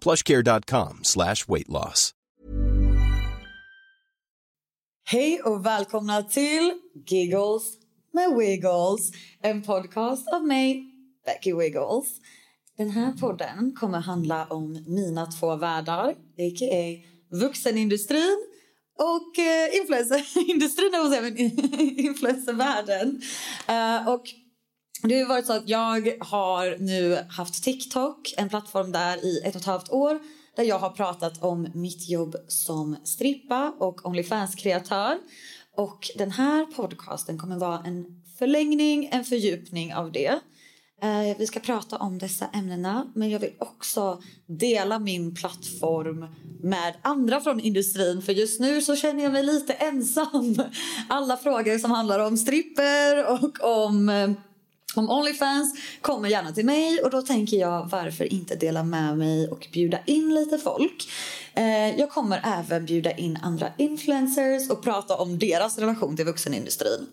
plushcare.com slash weight loss. Hej och välkomna till Giggles med Wiggles. En podcast av mig, Becky Wiggles. Den här podden kommer handla om mina två världar, a.k.a. vuxenindustrin och eh, influencerindustrin, jag säga, men influencervärlden. Uh, och det har varit så att jag har nu haft TikTok, en plattform där i ett och ett halvt år där jag har pratat om mitt jobb som strippa och Onlyfans-kreatör. Och den här podcasten kommer vara en förlängning, en fördjupning av det. Eh, vi ska prata om dessa ämnena, men jag vill också dela min plattform med andra från industrin för just nu så känner jag mig lite ensam. Alla frågor som handlar om stripper och om eh, om Onlyfans kommer gärna till mig och då tänker jag varför inte dela med mig och bjuda in lite folk. Eh, jag kommer även bjuda in andra influencers och prata om deras relation till vuxenindustrin.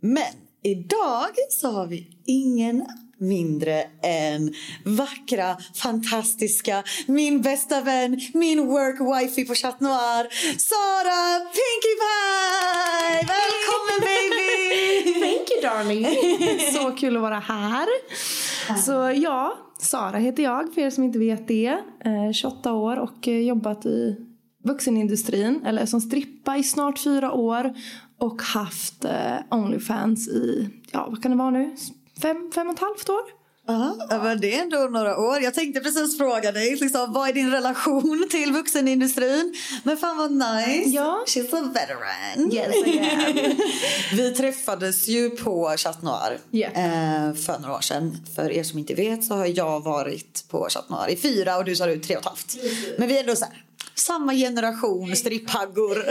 Men idag så har vi ingen mindre än vackra, fantastiska, min bästa vän, min work wifey på Chat Noir, Sara Pinkie Pie! Välkommen baby! Darling! Så kul att vara här. Så ja, Sara heter jag för er som inte vet det. Eh, 28 år och eh, jobbat i vuxenindustrin, eller som strippa i snart fyra år. Och haft eh, Onlyfans i, ja vad kan det vara nu? Fem, fem och ett halvt år? Men det är ändå några år. Jag tänkte precis fråga dig, liksom, vad är din relation till vuxenindustrin? Men fan vad nice. Ja. She's a veteran. Yes I am. Vi träffades ju på Chat Noir Yeah. för några år sedan. För er som inte vet så har jag varit på Chat Noir i fyra och du sa du tre och ett halvt. Men vi är ändå så här, samma generation stripphaggor.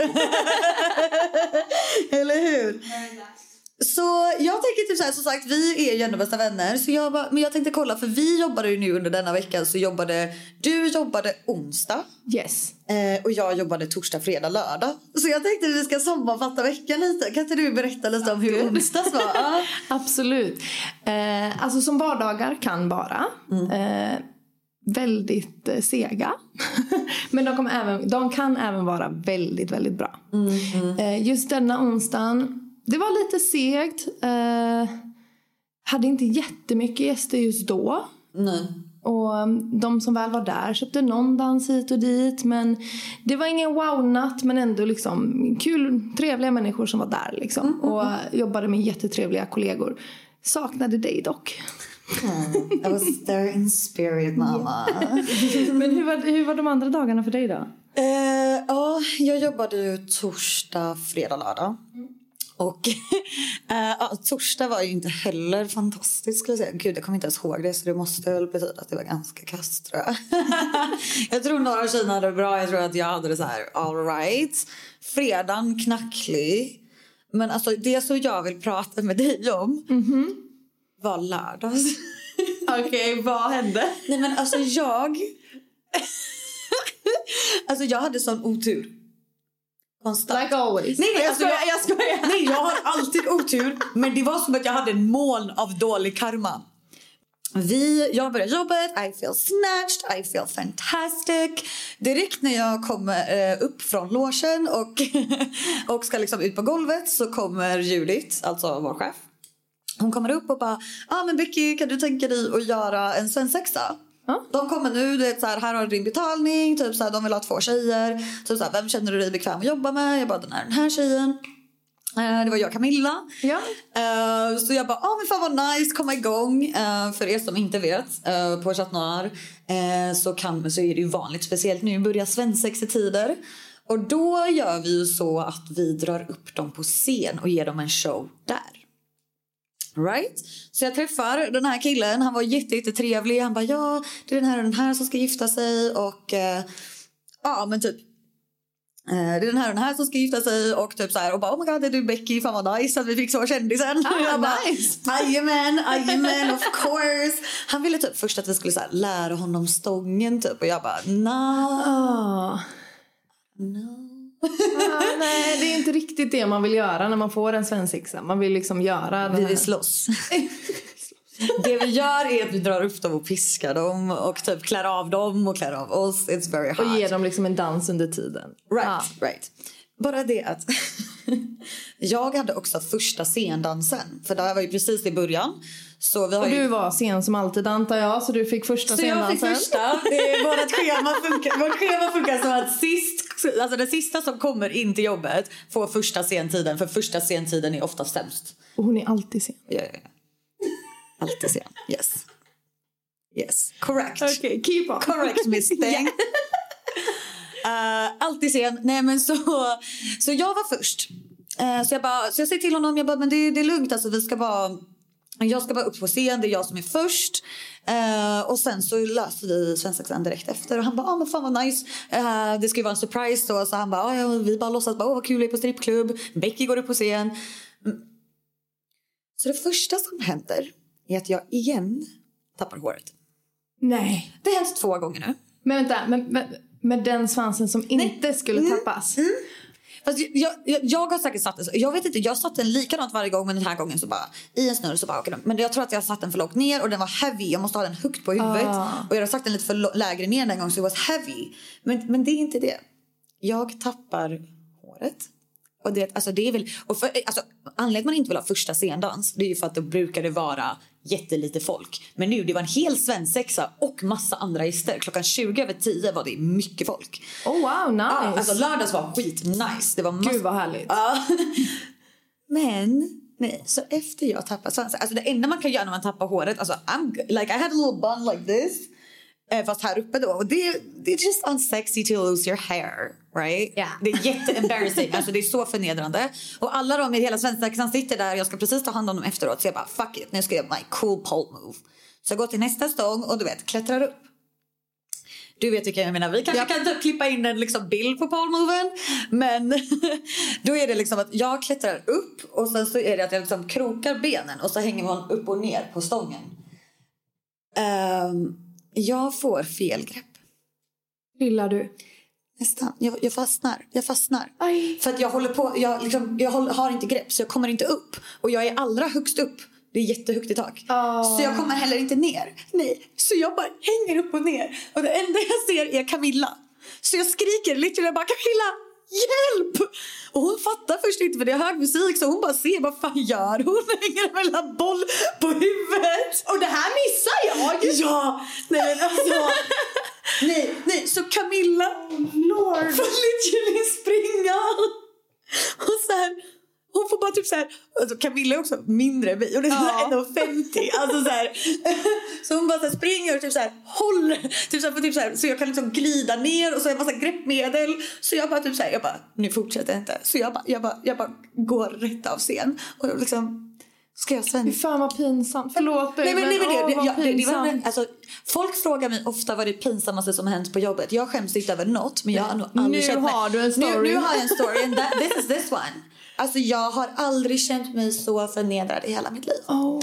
Eller hur? Så jag tänker typ så här, som sagt vi är ju ändå bästa vänner. Så jag bara, men jag tänkte kolla för vi jobbade ju nu under denna veckan så jobbade du jobbade onsdag. Yes. Eh, och jag jobbade torsdag, fredag, lördag. Så jag tänkte att vi ska sammanfatta veckan lite. Kan inte du berätta lite om hur onsdags var? Ja. Absolut. Eh, alltså som vardagar kan vara. Eh, väldigt eh, sega. Men de, även, de kan även vara väldigt, väldigt bra. Eh, just denna onsdagen, det var lite segt. Eh, hade inte jättemycket gäster just då. Nej. Och um, de som väl var där köpte någon dans hit och dit. Men det var ingen wow-natt men ändå liksom kul, trevliga människor som var där liksom. Och uh, jobbade med jättetrevliga kollegor. Saknade dig dock. I was there in spirit mamma. Men hur var, hur var de andra dagarna för dig då? Eh, ja, jag jobbade ju torsdag, fredag, lördag. Och eh, ja, torsdag var ju inte heller fantastisk skulle jag säga. Gud, jag kommer inte ens ihåg det så det måste väl betyda att det var ganska kast tror jag. jag tror några av tjejerna hade det bra. Jag tror att jag hade det så här all right. Fredagen knacklig. Men alltså det som jag vill prata med dig om var lördags. Okej, vad hände? Nej men alltså jag... alltså jag hade sån otur. Konstant. Like always. Nej, nej, jag Alltså, skojar. jag- jag skojar. Nej, jag har alltid otur. Men det var som att jag hade en moln av dålig karma. Vi, jag börjar jobbet, I feel snatched, I feel fantastic. Direkt när jag kommer eh, upp från logen och, och ska liksom ut på golvet så kommer Judith, alltså vår chef. Hon kommer upp och bara, ah, men Becky kan du tänka dig att göra en svensexa? Ja. De kommer nu, det är så här, här har du din betalning, typ så här, de vill ha två tjejer. Typ så här, vem känner du dig bekväm att jobba med? Jag bara, den här, den här tjejen. Eh, Det var jag och Camilla. Ja. Eh, Så jag bara, ah, men fan vad nice, komma igång. Eh, För er som inte vet, på Chat Noir så, kan, så är det ju vanligt, speciellt nu börjar svensexetider. Och då gör vi ju så att vi drar upp dem på scen och ger dem en show där. Right? Så jag träffar den här killen, han var jätte, jättetrevlig. Han bara, ja det är den här och den här som ska gifta sig och eh, ja men typ Eh, Det är den här och den här som ska gifta sig och typ så här och bara oh my god är du Becky fan vad nice att vi fick så kändisen. Ah, jag bara nice. jajamän, jajamän of course. Han ville typ först att vi skulle så lära honom stången typ och jag bara no, Ah. no. Ah, nej, det är inte riktigt det man vill göra när man får en svensexa. Man vill liksom göra Vi vill slåss. Det vi gör är att vi drar upp dem och piskar dem och typ klär av dem och klär av oss. It's very hot. Och ger dem liksom en dans under tiden. Right, Ah. right. Bara det att jag hade också första scendansen. För det var ju precis i början. Så vi har Och ju... du var sen som alltid antar jag, så du fick första Så jag fick scendansen. första. Det är, vårt, schema funkar, vårt schema funkar så att sist, alltså den sista som kommer in till jobbet får första scentiden. För första scentiden är ofta sämst. Och hon är alltid sen. Ja, ja, ja. Alltid sen. Yes. Yes. Correct. Okej, keep on. Correct Miss Thing. Uh, alltid sen. Nej men så, så jag var först. Eh, så, jag bara, så jag säger till honom, jag bara, men det, det är lugnt alltså vi ska bara jag ska bara upp på scen, det är jag som är först. Eh, och sen så löser vi svensexan direkt efter. Och han bara, ah, men fan vad nice. Eh, det ska ju vara en surprise då. Så han bara, ah, ja, vi bara låtsas, bara, åh vad kul det är på strippklubb. Becky går upp på scen. Mm. Så det första som händer är att jag igen tappar håret. Nej. Det har hänt två gånger nu. Men vänta, men, men, med den svansen som inte skulle Mm. tappas. Fast jag, jag, jag har säkert satt den. Jag vet inte, jag satt den likadant varje gång men den här gången så bara i en snurr så bara den. Men jag tror att jag satt den för lågt ner och den var heavy. Jag måste ha den högt på huvudet. Ah. Och jag har sagt den lite för lägre ner den gången så det was heavy. Men, men det är inte det. Jag tappar håret. Och det, alltså det är väl, och för, alltså, anledningen att man inte vill ha första scendans det är ju för att då brukar det vara jättelite folk. Men nu det var en hel svensexa och massa andra gäster. Klockan 20 över 10 var det mycket folk. Oh wow, nice. Ja, alltså lördags var skit nice. Det var massa... Gud vad härligt. Ja. Men nej, så efter jag tappade svansen. Alltså det enda man kan göra när man tappar håret. Alltså I'm like I had a little bun like this. Eh, Fast här uppe då. Och det, det är just unsexy to lose your hair. Right? Ja. Det är jätte-embarrassing. alltså det är så förnedrande. Och alla de i hela svensexan sitter där. Jag ska precis ta hand om dem efteråt. Så jag bara fuck it. Nu ska jag göra my cool pole move. Så jag går till nästa stång och du vet klättrar upp. Du vet vilka jag menar. Vi kanske kan typ klippa in en liksom bild på polmoven. Men då är det liksom att jag klättrar upp och sen så är det att jag liksom krokar benen och så hänger man upp och ner på stången. Ehm, jag får fel grepp. Trillar du? Nästan. Jag, jag fastnar. Jag fastnar. Aj. För att jag håller på. Jag, liksom, jag håller, har inte grepp så jag kommer inte upp. Och jag är allra högst upp. Det är jättehögt i tak. Ah. Så jag kommer heller inte ner. Nej. Så jag bara hänger upp och ner. Och det enda jag ser är Camilla. Så jag skriker literally bara Camilla! Hjälp! Och hon fattar först inte för det är hög musik så hon bara ser vad fan gör hon? Hänger med en boll på huvudet. Och det här missar jag! Ja! Nej men alltså. nej, nej. Så Camilla Lord. får literally springa. Och så här, hon får bara typ så här, alltså Camilla är också mindre än mig det är Ja. ja. 1,50 alltså så här, så hon bara så springer och typ så här håller typ så, här, typ så, här, så jag kan liksom glida ner och så har jag massa greppmedel så jag bara typ så här, jag bara nu fortsätter jag inte så jag bara, jag bara, jag bara går rätt av scen och liksom ska jag svenska fan vad pinsamt. Förlåt dig Nej, men, nej, men det, åh, det, det, det var, alltså, folk frågar mig ofta vad det pinsammaste som har hänt på jobbet. Jag skäms inte över något men jag har nog aldrig Nu känt mig... har du en story. Nu, nu har jag en story and that, this is this one. Alltså jag har aldrig känt mig så förnedrad i hela mitt liv. Oh,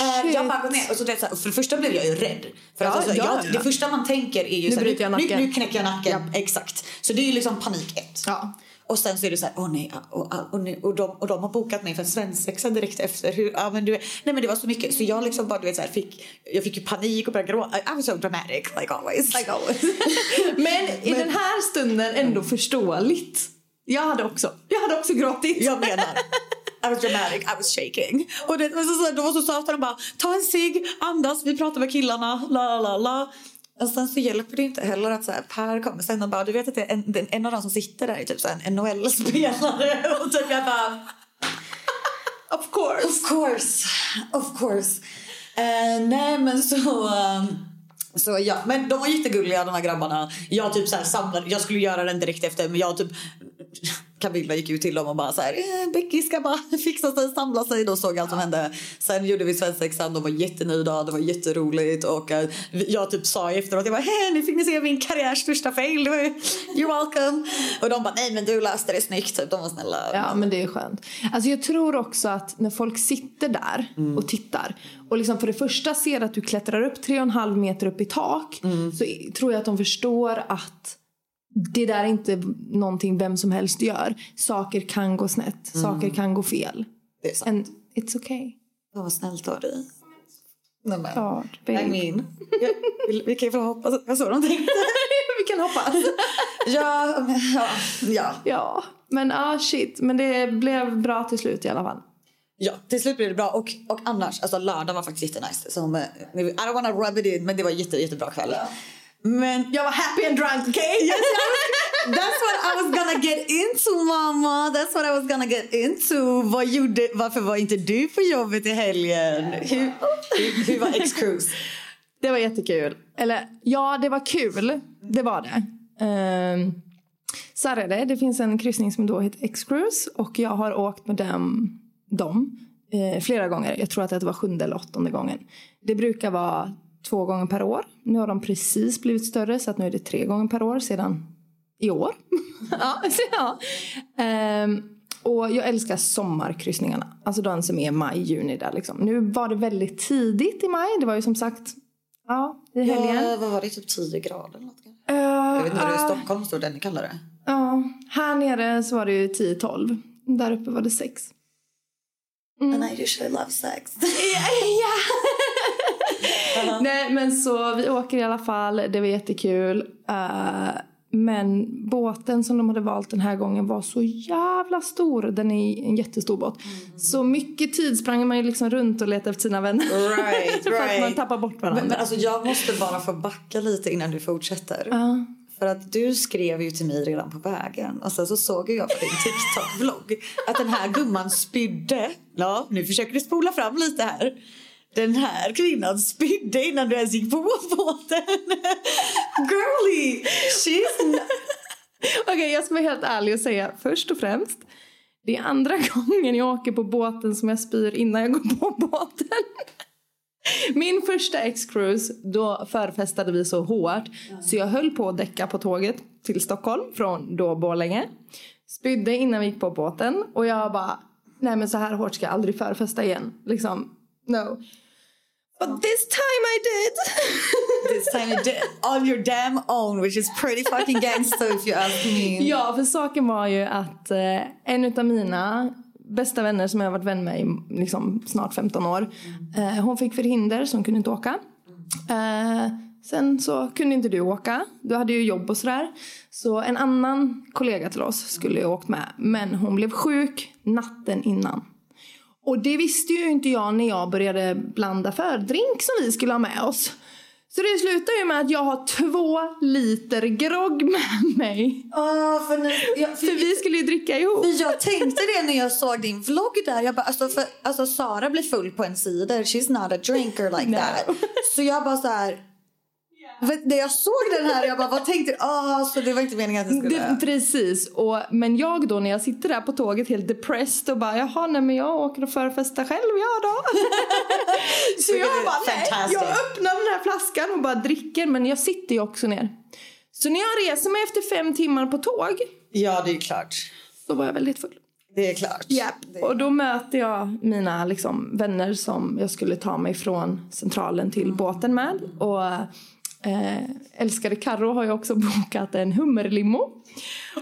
Eh, shit. Jag bara går ner och så det så här, för det första blev jag ju rädd. För Ja, att alltså, ja, jag, ja. Det första man tänker är ju Nu så här, jag nu, nacken. nu knäcker jag nacken. Exakt. Så det är ju liksom panik ett. Ja. Och sen så är det så här, åh nej, och, och, och, och, de, och de har bokat mig för en svensexa direkt efter. Hur, ja, men du, nej men det var så mycket så jag liksom bara du vet så här, fick, jag fick ju panik och började gråta. I was so dramatic like always. Like always. men i den här stunden ändå förståeligt. Jag hade också, jag hade också gråtit. Jag menar. I was dramatic, I was shaking. Och det, men så, så, de var så söta, de bara ta en cigg, andas, vi pratar med killarna, la la la. Och sen så hjälper det inte heller att så här, Per kommer sen och bara du vet att det är en, en av de som sitter där är typ så här, en NHL-spelare och typ jag bara Of course. Of course, of course. Uh, nej men så um, så ja, men de var jättegulliga de här grabbarna. Jag typ så här samlade, jag skulle göra den direkt efter men jag typ Camilla gick ut till dem och bara så här, eh, Becky ska bara fixa sig, samla sig. Då såg allt som hände. Sen gjorde vi svensexan, de var jättenöjda, det var jätteroligt och uh, jag typ sa efteråt, jag bara, hej nu fick ni se min karriärs största fail, you're welcome. Och de bara, nej men du löste det snyggt, typ. de var snälla. Ja men det är skönt. Alltså jag tror också att när folk sitter där mm. och tittar och liksom för det första ser att du klättrar upp tre och en halv meter upp i tak mm. så tror jag att de förstår att det där är inte någonting vem som helst gör. Saker kan gå snett. Mm. Saker kan gå fel. Det är sant. And it's okay. Det var snällt av dig. Nej, men. Ja, I mean, ja, vi, vi kan ju få hoppas att jag såg någonting. vi kan hoppas. ja, ja, ja. Ja, men ah shit. Men det blev bra till slut i alla fall. Ja, till slut blev det bra. Och, och annars, alltså lördag var faktiskt jättenice. Som, I don't wanna rub it in, men det var jätte, jättebra kväll. Ja. Men jag var happy and drunk, okay? Yes, that's what I was gonna get into mamma. That's what I was gonna get into. Vad gjorde, varför var inte du på jobbet i helgen? Hur, hur, hur var X-cruise? Det var jättekul. Eller ja, det var kul. Det var det. Um, så är det. Det finns en kryssning som då heter X-cruise och jag har åkt med dem, dem eh, flera gånger. Jag tror att det var sjunde eller åttonde gången. Det brukar vara två gånger per år. Nu har de precis blivit större så att nu är det tre gånger per år sedan i år. ja, ja. Um, och jag älskar sommarkryssningarna. Alltså de som är maj, juni där liksom. Nu var det väldigt tidigt i maj. Det var ju som sagt, ja, i helgen. Ja, vad var det? Typ 10 grader eller något? Uh, jag vet inte hur det är i Stockholm står den kallare. Ja, uh, här nere så var det ju 10-12. Där uppe var det 6. Mm. And I usually love sex. Nej men så vi åker i alla fall, det var jättekul. Uh, men båten som de hade valt den här gången var så jävla stor. Den är en jättestor båt. Mm. Så mycket tid sprang man ju liksom runt och letade efter sina vänner. Right, För right. att man tappar bort varandra. Men, men alltså jag måste bara få backa lite innan du fortsätter. Uh. För att du skrev ju till mig redan på vägen och sen så såg jag på din TikTok-vlogg att den här gumman spydde. Ja, nu försöker du spola fram lite här den här kvinnan spydde innan du ens gick på båten. Girly! She's Okej, okay, jag ska vara helt ärlig och säga först och främst. Det är andra gången jag åker på båten som jag spyr innan jag går på båten. Min första X-cruise, då förfestade vi så hårt så jag höll på att däcka på tåget till Stockholm från då Borlänge. Spydde innan vi gick på båten och jag bara, nej men så här hårt ska jag aldrig förfesta igen. Liksom, no. But this time I did. this time you did on your damn own which is pretty fucking gangster if you ask me. Ja, för saken var ju att eh, en av mina bästa vänner som jag har varit vän med i liksom, snart 15 år. Mm. Eh, hon fick förhinder så hon kunde inte åka. Eh, sen så kunde inte du åka. Du hade ju jobb och sådär. Så en annan kollega till oss skulle ju åkt med. Men hon blev sjuk natten innan. Och det visste ju inte jag när jag började blanda fördrink som vi skulle ha med oss. Så det slutar ju med att jag har två liter grogg med mig. Oh, för, nu, jag, för, för, vi skulle ju dricka ihop. Jag tänkte det när jag såg din vlogg där. Jag bara, alltså, för, alltså Sara blir full på en sida. She's not a drinker like no. that. Så jag bara så här när jag såg den här, jag bara, vad tänkte du? Ah, så det var inte meningen att jag skulle... Det, precis. Och, men jag då när jag sitter där på tåget helt depressed och bara, jaha, nej men jag åker och förfestar själv, ja då. så jag bara, nej, jag öppnar den här flaskan och bara dricker, men jag sitter ju också ner. Så när jag reser mig efter fem timmar på tåg. Ja, det är klart. Då var jag väldigt full. Det är klart. Yep. Är... Och då möter jag mina liksom, vänner som jag skulle ta mig från centralen till mm. båten med. Och Eh, älskade Karro har ju också bokat en hummerlimo.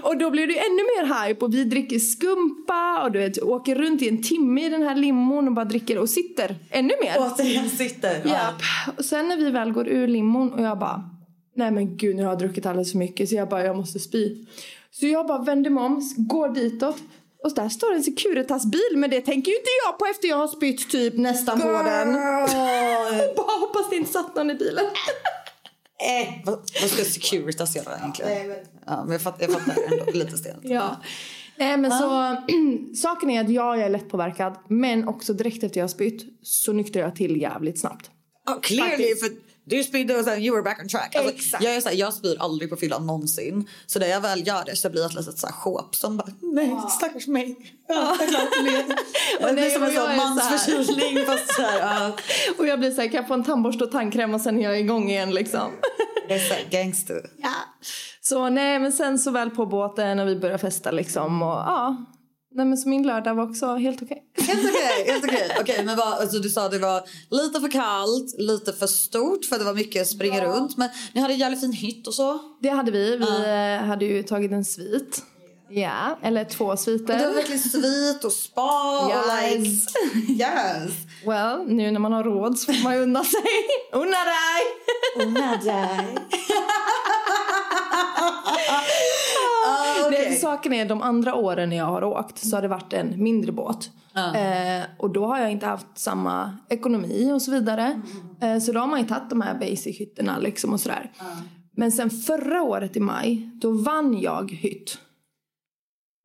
Och då blir det ännu mer hype och vi dricker skumpa och du vet, åker runt i en timme i den här limon och bara dricker och sitter ännu mer. Återigen sitter. Ja. Och sen när vi väl går ur limon och jag bara Nej men gud nu har jag druckit alldeles för mycket så jag bara jag måste spy. Så jag bara vänder mig om, går ditåt och där står en Securitas-bil men det tänker ju inte jag på efter jag har spytt typ nästan på den. Bara hoppas det inte satt någon i bilen. Eh, vad, vad ska Securitas göra egentligen? Nej, men- Ja, men jag fattar, jag fattar ändå lite stelt. Ja. Nej men så saken är att ja, jag är lättpåverkad men också direkt efter jag har spytt så nyktrar jag till jävligt snabbt. Ja, clearly, Faktiskt. för du spydde och sen you were back on track. Alltså, jag, är så här, jag spyr aldrig på fyllan någonsin. Så när jag väl gör det så blir jag ett litet så här skåp som bara nej stackars mig. Ja, är det. är som och en sån mansförkylning fast så här, ja, Och jag blir så här, kan jag få en tandborste och tandkräm och sen är jag igång igen liksom. det är så gangster. Ja. Så nej men sen så väl på båten och vi började festa liksom och ja. Nej men så min lördag var också helt okej. Helt okej, helt okej. Okej, men vad, alltså, du sa att det var lite för kallt, lite för stort för det var mycket springa runt. Men ni hade en jävligt fin hytt och så. Det hade vi. Vi eh, hade ju tagit en svit. Ja, eller två sviter. Det var verkligen svit och spa och Yes. like... Yes. Well, nu när man har råd så får man ju unna sig. Unna dig! Unna dig. Ah, Nej, okej. saken är de andra åren när jag har åkt så har det varit en mindre båt. Eh, och då har jag inte haft samma ekonomi och så vidare. Eh, så då har man ju tagit de här basic-hytterna liksom och sådär. Men sen förra året i maj, då vann jag hytt.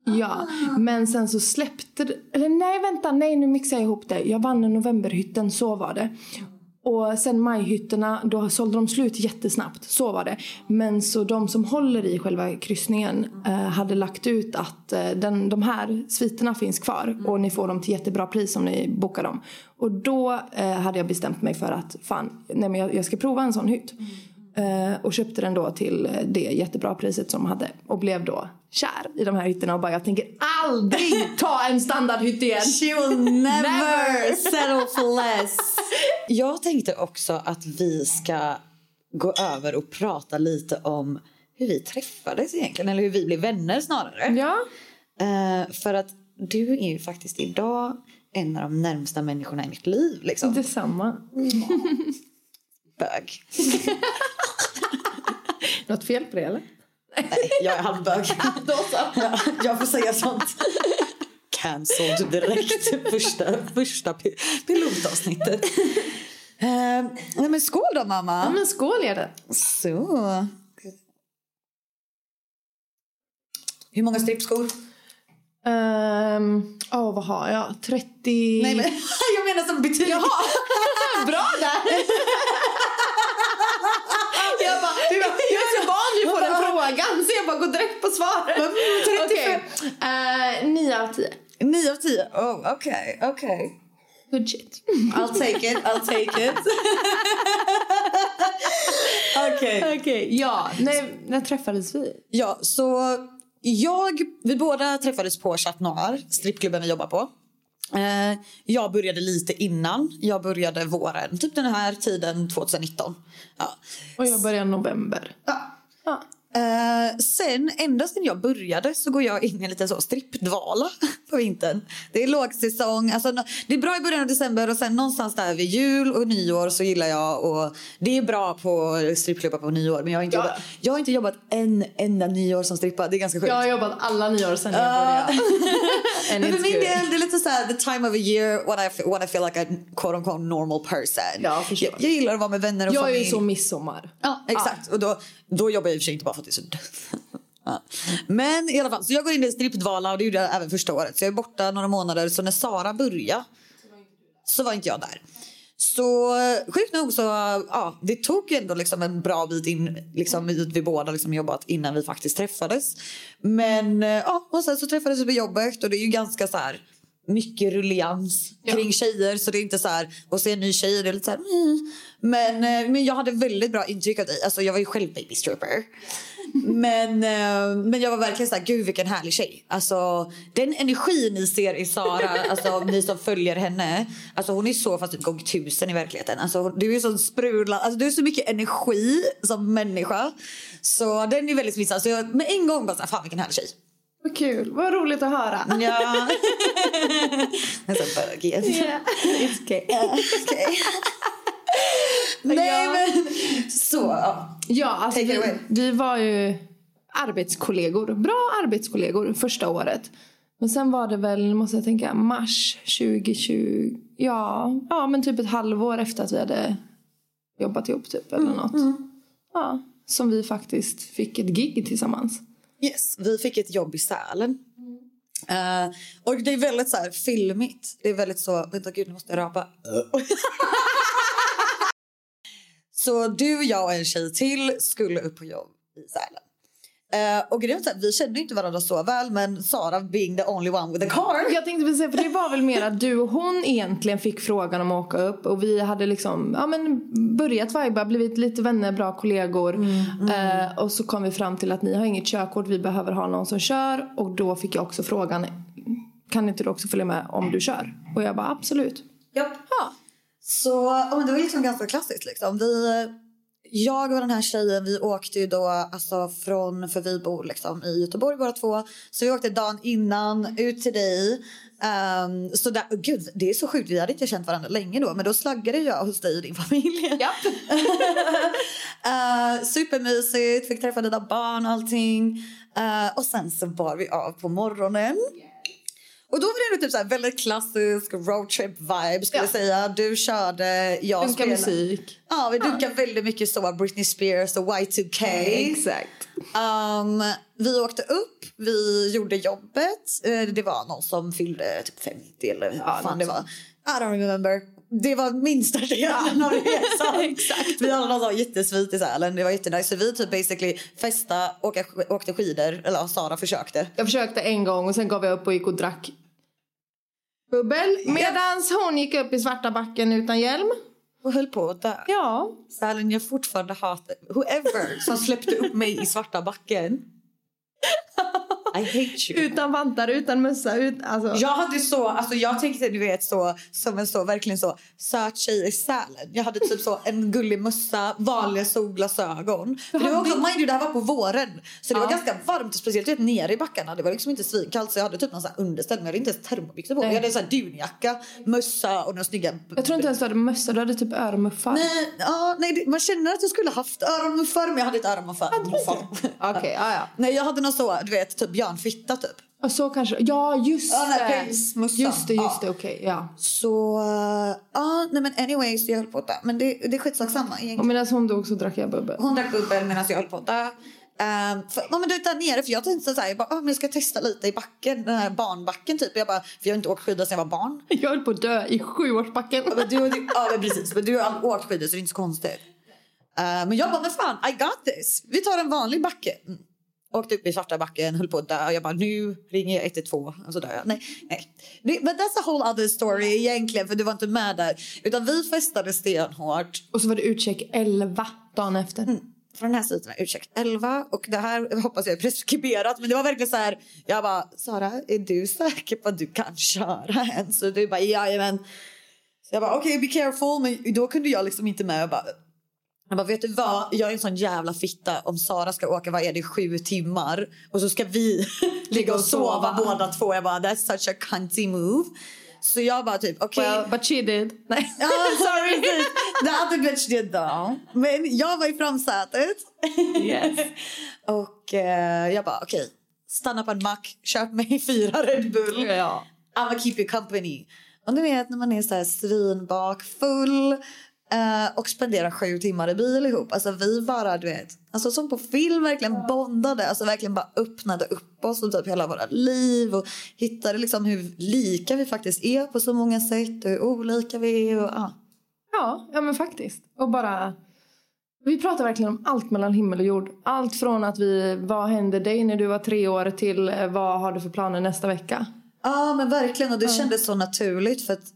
Ja, men sen så släppte eller nej vänta, nej nu mixar jag ihop det. Jag vann en novemberhytten, så var det. Och sen majhytterna, då sålde de slut jättesnabbt, så var det. Men så de som håller i själva kryssningen eh, hade lagt ut att eh, den, de här sviterna finns kvar och ni får dem till jättebra pris om ni bokar dem. Och då eh, hade jag bestämt mig för att fan, nej men jag, jag ska prova en sån hytt. Eh, och köpte den då till eh, det jättebra priset som de hade och blev då kär i de här hytterna och bara jag tänker aldrig ta en standardhytt igen. She will never, Never. settle for less. Jag tänkte också att vi ska gå över och prata lite om hur vi träffades egentligen, eller hur vi blev vänner snarare. Ja. Eh, för att du är ju faktiskt idag en av de närmsta människorna i mitt liv. Liksom. Detsamma. Bög. Något fel på det eller? Nej, jag är halvbög. Ja, jag får säga sånt. Cancelled direkt. Första, första pi- pilotavsnittet. Nej men skål då Ja mamma. men skål är det. Så. Hur många strippskor? Ehm, Åh vad har jag? 30... Nej men jag menar som betyg. Jaha! Bra där! jag, bara, jag är så van vid att få den frågan så jag bara går direkt på svaret. Okej. Eh, Nio av tio. 9 av 10. Oh, okej, okej. Good shit. I'll take it, I'll take it. Okej. Okej, ja. När, när träffades vi? Ja, så jag, vi båda träffades på Chat Noir, strippklubben vi jobbar på. Eh, jag började lite innan. Jag började våren, typ den här tiden 2019. Ja. Och jag började november. Ja. Ja. Eh, sen, ända sedan jag började så går jag in i en liten så strippdvala på vintern. Det är lågsäsong. Alltså, det är bra i början av december och sen någonstans där vid jul och nyår så gillar jag och det är bra på strippklubbar på nyår men jag har inte, Ja. jobbat, jag har inte jobbat en enda nyår som strippa. Det är ganska sjukt. Jag har jobbat alla nyår sedan jag började. And Men för min del det är lite så här the time of a year when I, when I feel like a quote unquote normal person. Ja, jag jag, jag gillar att vara med vänner och Jag är familj. ju så midsommar. Ja, exakt. Och då, då jobbar jag i och för sig inte bara för att det är så. Ja. Men i alla fall, så jag går in i strippdvala och det gjorde jag även första året. Så jag är borta några månader. Så när Sara började så var inte jag där. Så sjukt nog så, ja, det tog ändå liksom en bra bit in, liksom i vi båda liksom jobbat innan vi faktiskt träffades. Men eh, ja, och sen så träffades vi på jobbet och det är ju ganska så här, mycket rullians kring tjejer. Så det är inte så här, och se en ny tjej, det är lite så här, mm. Men, eh, men jag hade väldigt bra intryck av dig. Alltså jag var ju själv baby stripper. Men, eh, men jag var verkligen så här, gud vilken härlig tjej. Alltså den energi ni ser i Sara, alltså ni som följer henne. Alltså hon är så fast typ gång tusen i verkligheten. Alltså du är så sprudlad, alltså du har så mycket energi som människa. Så den är väldigt smittsam. Så jag med en gång bara så här, fan vilken härlig tjej. Vad kul, vad roligt att höra. Ja. Nästan bögig. Yeah. It's okay. It's okay. Nej Ja. men så. Ja. Ja, alltså vi, vi var ju arbetskollegor. Bra arbetskollegor första året. Men sen var det väl, måste jag tänka, mars 2020. Ja, ja men typ ett halvår efter att vi hade jobbat ihop typ eller Mm, något. Ja, som vi faktiskt fick ett gig tillsammans. Yes, vi fick ett jobb i Sälen. Eh, och det är väldigt så här filmigt. Det är väldigt så... Vänta, gud, nu måste jag rapa. så du, jag och en tjej till skulle upp på jobb i Sälen. Eh, och grejen vi kände inte varandra så väl men Sara being the only one with a car. Jag tänkte precis säga, för det var väl mer att du och hon egentligen fick frågan om att åka upp och vi hade liksom, ja men börjat vibea, blivit lite vänner, bra kollegor. Eh, och så kom vi fram till att ni har inget körkort, vi behöver ha någon som kör och då fick jag också frågan, kan inte du också följa med om du kör? Och jag bara absolut. Japp. Ja. Så ja, men det var liksom ganska klassiskt. Liksom. Vi, jag och den här tjejen vi åkte ju då alltså från, för vi bor liksom i Göteborg båda två. Så vi åkte dagen innan ut till dig. Um, så där, oh, gud, det är så sjukt, vi hade inte känt varandra länge då. Men då slaggade jag hos dig och din familj. Ja. uh, supermysigt, fick träffa dina barn och allting. Uh, och sen så var vi av på morgonen. Och då var det typ så väldigt klassisk roadtrip vibe skulle Ja. jag säga. Du körde, jag Dunka spelade. musik. Ja, vi dunkade väldigt mycket så Britney Spears och Y2K. Exakt. Um, vi åkte upp, vi gjorde jobbet. Eh, Det var någon som fyllde typ 50 eller vad Ja, fan det var. I don't remember. Det var minsta delen av resan. Exakt. Vi hade någon sån jättesvit i Sälen. Det var jättenice. Så vi typ basically festa, åka, åkte skidor. Eller Sara försökte. Jag försökte en gång och sen gav jag upp och gick och drack bubbel. Medans hon gick upp i svarta backen utan hjälm. Och höll på att dö. Ja, Sälen, jag fortfarande hatar whoever som släppte upp mig i svarta backen. I hate you. utan vantar, utan mössa. Ut, alltså. Jag hade så, alltså jag tänkte du vet så som en så verkligen så söt tjej i Sälen. Jag hade typ så en gullig mössa, vanliga solglasögon. För det var också, mind you, det här var på våren. Så det var ganska varmt, speciellt vet, nere i backarna. Det var liksom inte svinkallt så jag hade typ någon sån här underställ men jag hade inte ens termobyxor på. Nej. Jag hade en sån här dunjacka, mössa och några snygga... Jag tror inte ens du hade mössa, du hade typ öronmuffar. Nej, ja, nej, det- man känner att jag skulle haft öronmuffar men jag hade inte öronmuffar. Okej, ja ja. Nej, jag hade någon så, du vet, typ björnfitta typ. Och så kanske, ja just Ja, det. pälsmössan. Just det, just Ja. det, okej. ja. Så, ja, nej men anyways, jag höll på att dö. Men det, det är skitsak samma Och egentligen. medan hon dog så drack jag bubbel. Hon drack bubbel medan jag höll på att dö. Um, för, ja, men du där nere, för jag tänkte så här, jag bara, ah, men jag ska testa lite i backen, den här barnbacken typ. Jag bara, för jag har inte åkt skidor sedan jag var barn. Jag höll på att dö i sjuårsbacken. Ja, men du, du, ja men precis, men du har åkt skidor så det är inte så konstigt. Uh, men jag bara, men fan, I got this. Vi tar en vanlig backe. Mm. Åkte upp i svarta backen, höll på att dö. Jag bara, nu ringer jag 112 och så dör jag. Nej, nej. Men that's a whole other story egentligen, för du var inte med där. Utan vi festade stenhårt. Och så var det utcheck 11 dagen efter. Mm. Från den här sidan, ursäkt, 11. Och det här hoppas jag är preskriberat. Men det var verkligen så här. Jag bara, Sara, är du säker på att du kan köra än? Så du bara, jajamän. Så jag bara, okej, be careful. Men då kunde jag liksom inte med. Jag bara, jag bara, vet du vad? Jag är en sån jävla fitta om Sara ska åka, vad är det, sju timmar och så ska vi ligga och sova båda två. Jag bara, that's such a cunty move. Så jag bara typ, okej. Well, but she did. Nej. Ja, sorry. The other bitch did though. Men jag var i framsätet. Yes. Och eh, jag bara, okej. Stanna på en mack, köp mig fyra Red Bull. Ja. I'ma keep you company. Och du vet när man är så här svinbakfull eh, och spenderar sju timmar i bil ihop. Alltså vi bara, du vet, alltså som på film verkligen bondade. Alltså verkligen bara öppnade upp oss och typ hela våra liv och hittade liksom hur lika vi faktiskt är på så många sätt och hur olika vi är och ja. Ja, ja men faktiskt. Och bara... Vi pratar verkligen om allt mellan himmel och jord. Allt från att vi, vad hände dig när du var tre år till eh, vad har du för planer nästa vecka? Ja men verkligen och det kändes så naturligt för att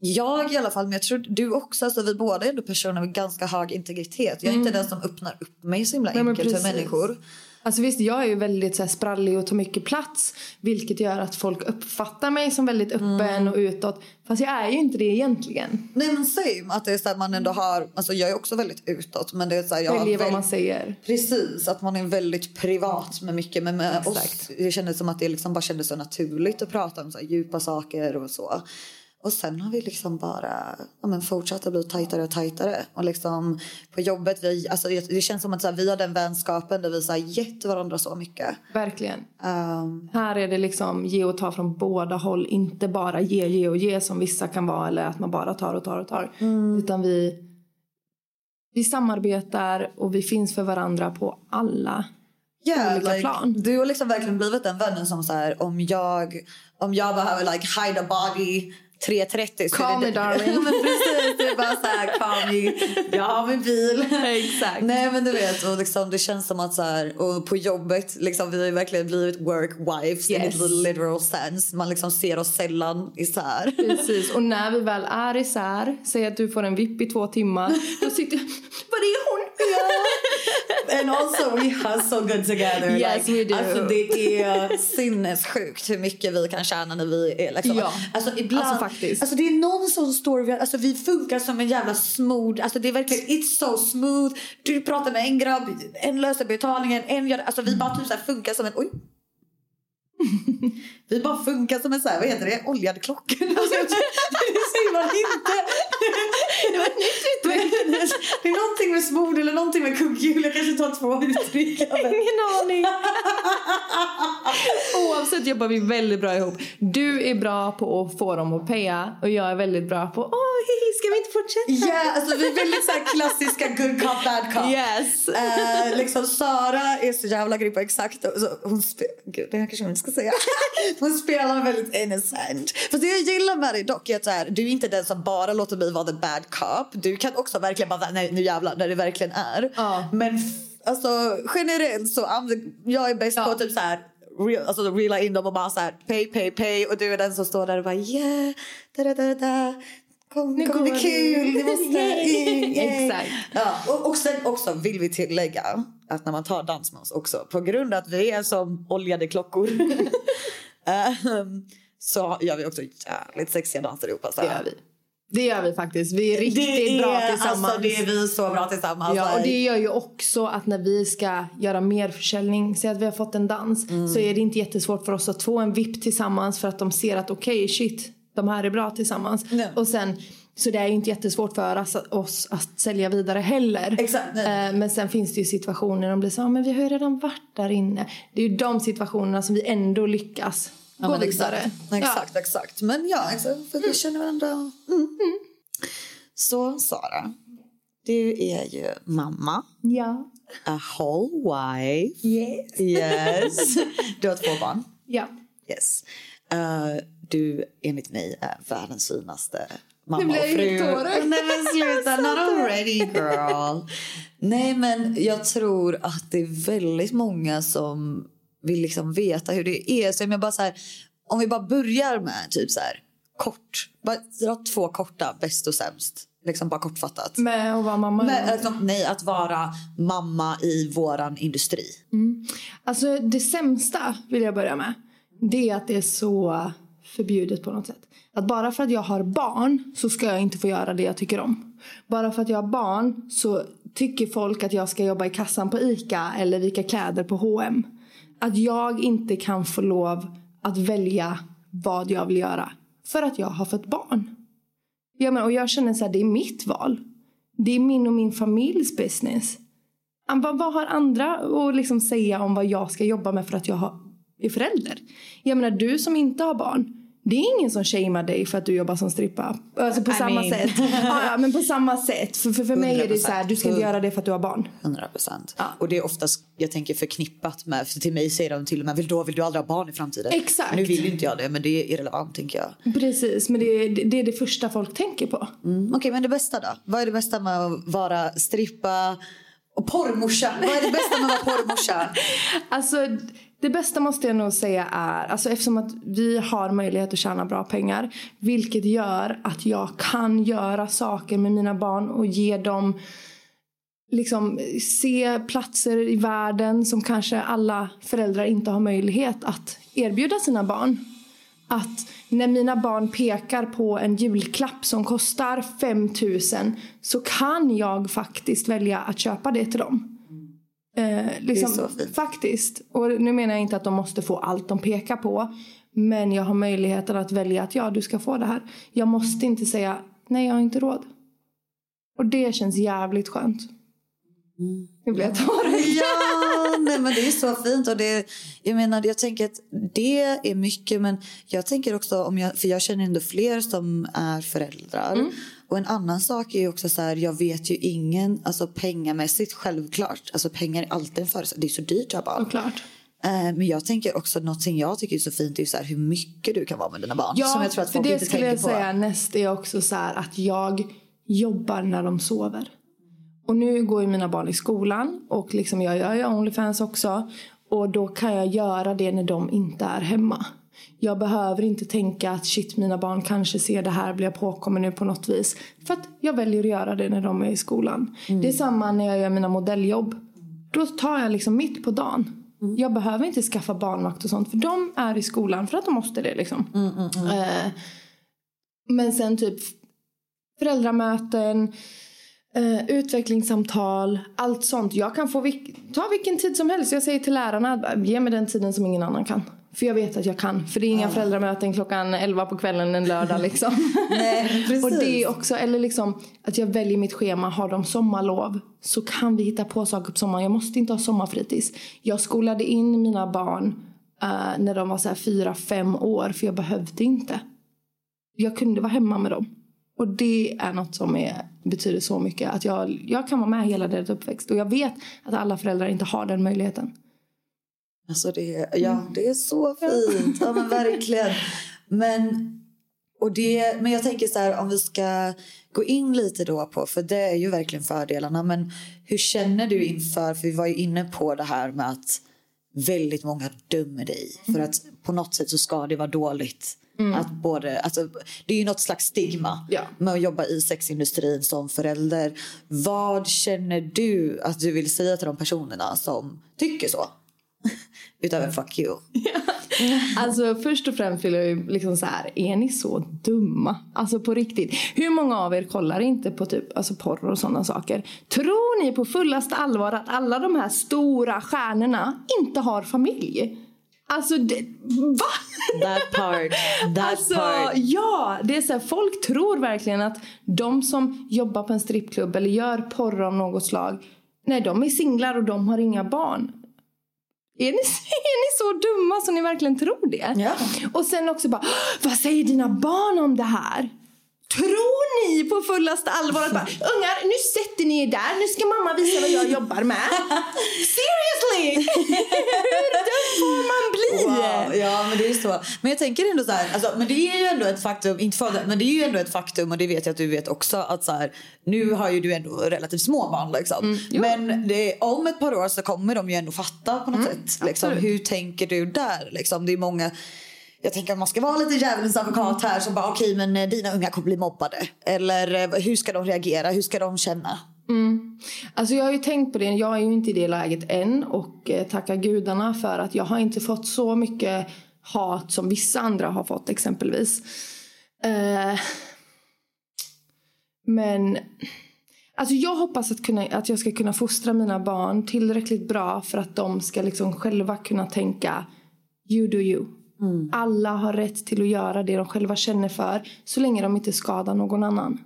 jag i alla fall, men jag tror du också, alltså vi båda är ändå personer med ganska hög integritet. Jag är inte den som öppnar upp mig så himla Mm. Enkelt för människor. Alltså visst, jag är ju väldigt så här, sprallig och tar mycket plats. Vilket gör att folk uppfattar mig som väldigt öppen Mm. och utåt. Fast jag är ju inte det egentligen. Nej men same, att det är så här, man ändå har, alltså jag är också väldigt utåt men det är så här, jag Väljer vad man säger. Precis, att man är väldigt privat med mycket. Men med oss, Exakt. det kändes som att det liksom bara kändes så naturligt att prata om så djupa saker och så. Och sen har vi liksom bara ja, men fortsatt att bli tajtare och tajtare. Och liksom på jobbet, vi, alltså, det det känns som att här, vi har den vänskapen där vi så här, gett varandra så mycket. Verkligen. Um, Här är det liksom ge och ta från båda håll. Inte bara ge, ge och ge som vissa kan vara. Eller att man bara tar och tar och tar. Mm. Utan vi, vi samarbetar och vi finns för varandra på alla yeah, olika like, plan. Du har liksom verkligen blivit den vännen som så här, om jag, om jag behöver like hide a body 3.30 så Call är det me, darling. Ja, men precis, det är bara så här, call me, jag har min bil. Exakt. Nej men du vet, och liksom, det känns som att så här, och på jobbet, liksom, vi har verkligen blivit work wives Yes. in a literal sense. Man liksom ser oss sällan isär. Precis, och när vi väl är isär, säg att du får en vipp i två timmar, då sitter jag, var är hon? And also we hustle good together. Yes, we do. Alltså det är sinnessjukt hur mycket vi kan tjäna när vi är liksom. Ja. Alltså ibland. Alltså, faktiskt. Alltså det är någon som står vid, alltså vi funkar som en jävla smooth. Alltså det är verkligen it's so smooth. Du pratar med en grabb, en löser betalningen, en gör, alltså vi bara typ så funkar som en, oj. Vi bara funkar som en så här, vad heter det, oljad klocka. Säger man inte. Det var ett nytt uttryck. Det är någonting med smord eller någonting med kugghjul. Jag kanske tar två uttryck. Ingen aning. Oavsett jobbar vi väldigt bra ihop. Du är bra på att få dem att paya och jag är väldigt bra på åh hihi, ska vi inte fortsätta? Ja, alltså vi är väldigt så klassiska good cop, bad cop. Yes. Eh, liksom Sara är så jävla grym på exakt. Hon spelar, gud det här kanske jag inte ska säga. Hon spelar väldigt innocent. Fast det jag gillar med dig dock är att så här, du är inte den som bara låter mig vara the bad cop. Du kan också verkligen bara, nej nu jävlar, när det verkligen är. Ja. Men alltså generellt så, I'm jag är bäst Ja. på typ så här real, alltså reela in dem och bara så här pay, pay, pay. Och du är den som står där och bara yeah, da da da da. Kom, Nu kommer går kul, det måste in. Exakt. Ja, och, och sen också vill vi tillägga att när man tar dans med oss också på grund av att vi är som oljade klockor ehm, så gör vi också jävligt sexiga danser ihop. Alltså. Det gör vi. Det gör vi faktiskt. Vi är riktigt är, bra tillsammans. Alltså, det är vi så bra tillsammans. Ja, och det gör ju också att när vi ska göra mer försäljning, säg att vi har fått en dans, Mm. så är det inte jättesvårt för oss att få en VIP tillsammans för att de ser att okej, shit, de här är bra tillsammans. Nej. Och sen, så det är ju inte jättesvårt för oss, att sälja vidare heller. Exakt. Eh, Men sen finns det ju situationer där de blir så, "Ja, men vi har ju redan varit där inne. Det är ju de situationerna som vi ändå lyckas Ja, gå vidare. exakt, exakt, exakt. Men ja, alltså, för vi känner varandra. Mm. Så Sara, du är ju mamma. Ja. A whole wife. Yes. Yes. Du har två barn. Ja. Yes. Eh, du enligt mig är världens finaste mamma Nu blir och fru. Nej men sluta, not already girl. Nej men jag tror att det är väldigt många som vill liksom veta hur det är. Så jag bara så här, om vi bara börjar med typ så här kort. Bara dra två korta, bäst och sämst. Liksom bara kortfattat. Med att vara mamma. Men, liksom, nej, att vara mamma i våran industri. Alltså det sämsta vill jag börja med. Det är att det är så förbjudet på något sätt. Att bara för att jag har barn så ska jag inte få göra det jag tycker om. Bara för att jag har barn så tycker folk att jag ska jobba i kassan på ICA eller vika kläder på H&M. Att jag inte kan få lov att välja vad jag vill göra. För att jag har fått barn. Ja, men, och jag känner så här, det är mitt val. Det är min och min familjs business. Vad, vad har andra att liksom säga om vad jag ska jobba med för att jag har, är förälder? Jag menar, du som inte har barn. Det är ingen som shamear dig för att du jobbar som strippa. Alltså på I samma mean. sätt. Ja, ja, men på samma sätt. För, för, för mig är det så här, du ska inte 100%. göra det för att du har barn. 100 procent. Och det är oftast, jag tänker förknippat med, för till mig säger de till och med, vill, då vill du aldrig ha barn i framtiden? Exakt. Nu vill inte jag det, men det är irrelevant tänker jag. Precis, men det, är- det, är det första folk tänker på. Mm. Okej, men det bästa då? Vad är det bästa med att vara strippa och porrmorsa? Vad är det bästa med att vara porrmorsa? Alltså, det bästa måste jag nog säga är, alltså eftersom att vi har möjlighet att tjäna bra pengar, vilket gör att jag kan göra saker med mina barn och ge dem liksom se platser i världen som kanske alla föräldrar inte har möjlighet att erbjuda sina barn. Att när mina barn pekar på en julklapp som kostar 5000 så kan jag faktiskt välja att köpa det till dem. Eh, liksom, så fint. Faktiskt. Och nu menar jag inte att de måste få allt de pekar på. Men jag har möjligheten att välja att ja, du ska få det här. Jag måste inte säga nej, jag har inte råd. Och det känns jävligt skönt. Nu blir jag tårögd. Ja, nej, men det är så fint. Och det, jag menar, jag tänker att det är mycket, men jag tänker också om jag, för jag känner ändå fler som är föräldrar. Mm. Och en annan sak är också så här, jag vet ju ingen, alltså pengamässigt självklart, alltså pengar är alltid en förutsättning, det är så dyrt att ha barn. Såklart. Eh, Men jag tänker också någonting jag tycker är så fint är så här, hur mycket du kan vara med dina barn. Ja, som jag tror att för folk det inte skulle jag på. säga näst är också så här att jag jobbar när de sover. Och nu går ju mina barn i skolan och liksom jag gör ju Onlyfans också. Och då kan jag göra det när de inte är hemma. Jag behöver inte tänka att shit mina barn kanske ser det här, blir jag påkommen nu på något vis. För att jag väljer att göra det när de är i skolan. Det är samma när jag gör mina modelljobb. Då tar jag liksom mitt på dagen. Jag behöver inte skaffa barnvakt och sånt för de är i skolan för att de måste det liksom. Eh, men sen typ föräldramöten, eh, utvecklingssamtal, allt sånt. Jag kan få vilk- ta vilken tid som helst. Jag säger till lärarna, ge mig den tiden som ingen annan kan. För jag vet att jag kan. För det är inga föräldramöten klockan 11 på kvällen en lördag liksom. Nej, precis. Och det är också, eller liksom att jag väljer mitt schema. Har de sommarlov så kan vi hitta på saker på sommaren. Jag måste inte ha sommarfritids. Jag skolade in mina barn eh, när de var så här fyra, fem år. För jag behövde inte. Jag kunde vara hemma med dem. Och det är något som är, betyder så mycket. Att jag, jag kan vara med hela deras uppväxt. Och jag vet att alla föräldrar inte har den möjligheten. Alltså det, ja, det är så fint. Ja, men verkligen. Men, och det, men jag tänker så här, om vi ska gå in lite då på, för det är ju verkligen fördelarna. Men hur känner du inför, för vi var ju inne på det här med att väldigt många dömer dig. För att på något sätt så ska det vara dåligt. Att både, alltså, det är ju något slags stigma Ja. med att jobba i sexindustrin som förälder. Vad känner du att du vill säga till de personerna som tycker så? Utöver fuck you. Alltså först och främst vill jag ju liksom så här, är ni så dumma? Alltså på riktigt. Hur många av er kollar inte på typ alltså porr och sådana saker? Tror ni på fullaste allvar att alla de här stora stjärnorna inte har familj? Alltså, det, va? That part. That Alltså, part. ja! Det är så här, folk tror verkligen att de som jobbar på en strippklubb eller gör porr av något slag, nej de är singlar och de har inga barn. Är ni, är ni så dumma så ni verkligen tror det? Ja. Och sen också bara, vad säger dina barn om det här? Tror ni på fullaste allvar att bara, ungar nu sätter ni er där, nu ska mamma visa vad jag jobbar med. Seriously! Hur dum får man bli? Wow, ja men det är så. Men jag tänker ändå så här, alltså, men det är ju ändå ett faktum, inte för men det är ju ändå ett faktum och det vet jag att du vet också att så här, nu har ju du ändå relativt små barn liksom. men det, om ett par år så kommer de ju ändå fatta på något sätt. Liksom, hur tänker du där? Liksom, det är många jag tänker att man ska vara lite djävulens advokat här som bara okej okay, men eh, dina unga kommer bli mobbade. Eller eh, hur ska de reagera? Hur ska de känna? Mm. Alltså jag har ju tänkt på det, jag är ju inte i det läget än och eh, tacka gudarna för att jag har inte fått så mycket hat som vissa andra har fått exempelvis. Eh, men alltså jag hoppas att, kunna, att jag ska kunna fostra mina barn tillräckligt bra för att de ska liksom själva kunna tänka you do you. Mm. Alla har rätt till att göra det de själva känner för så länge de inte skadar någon annan.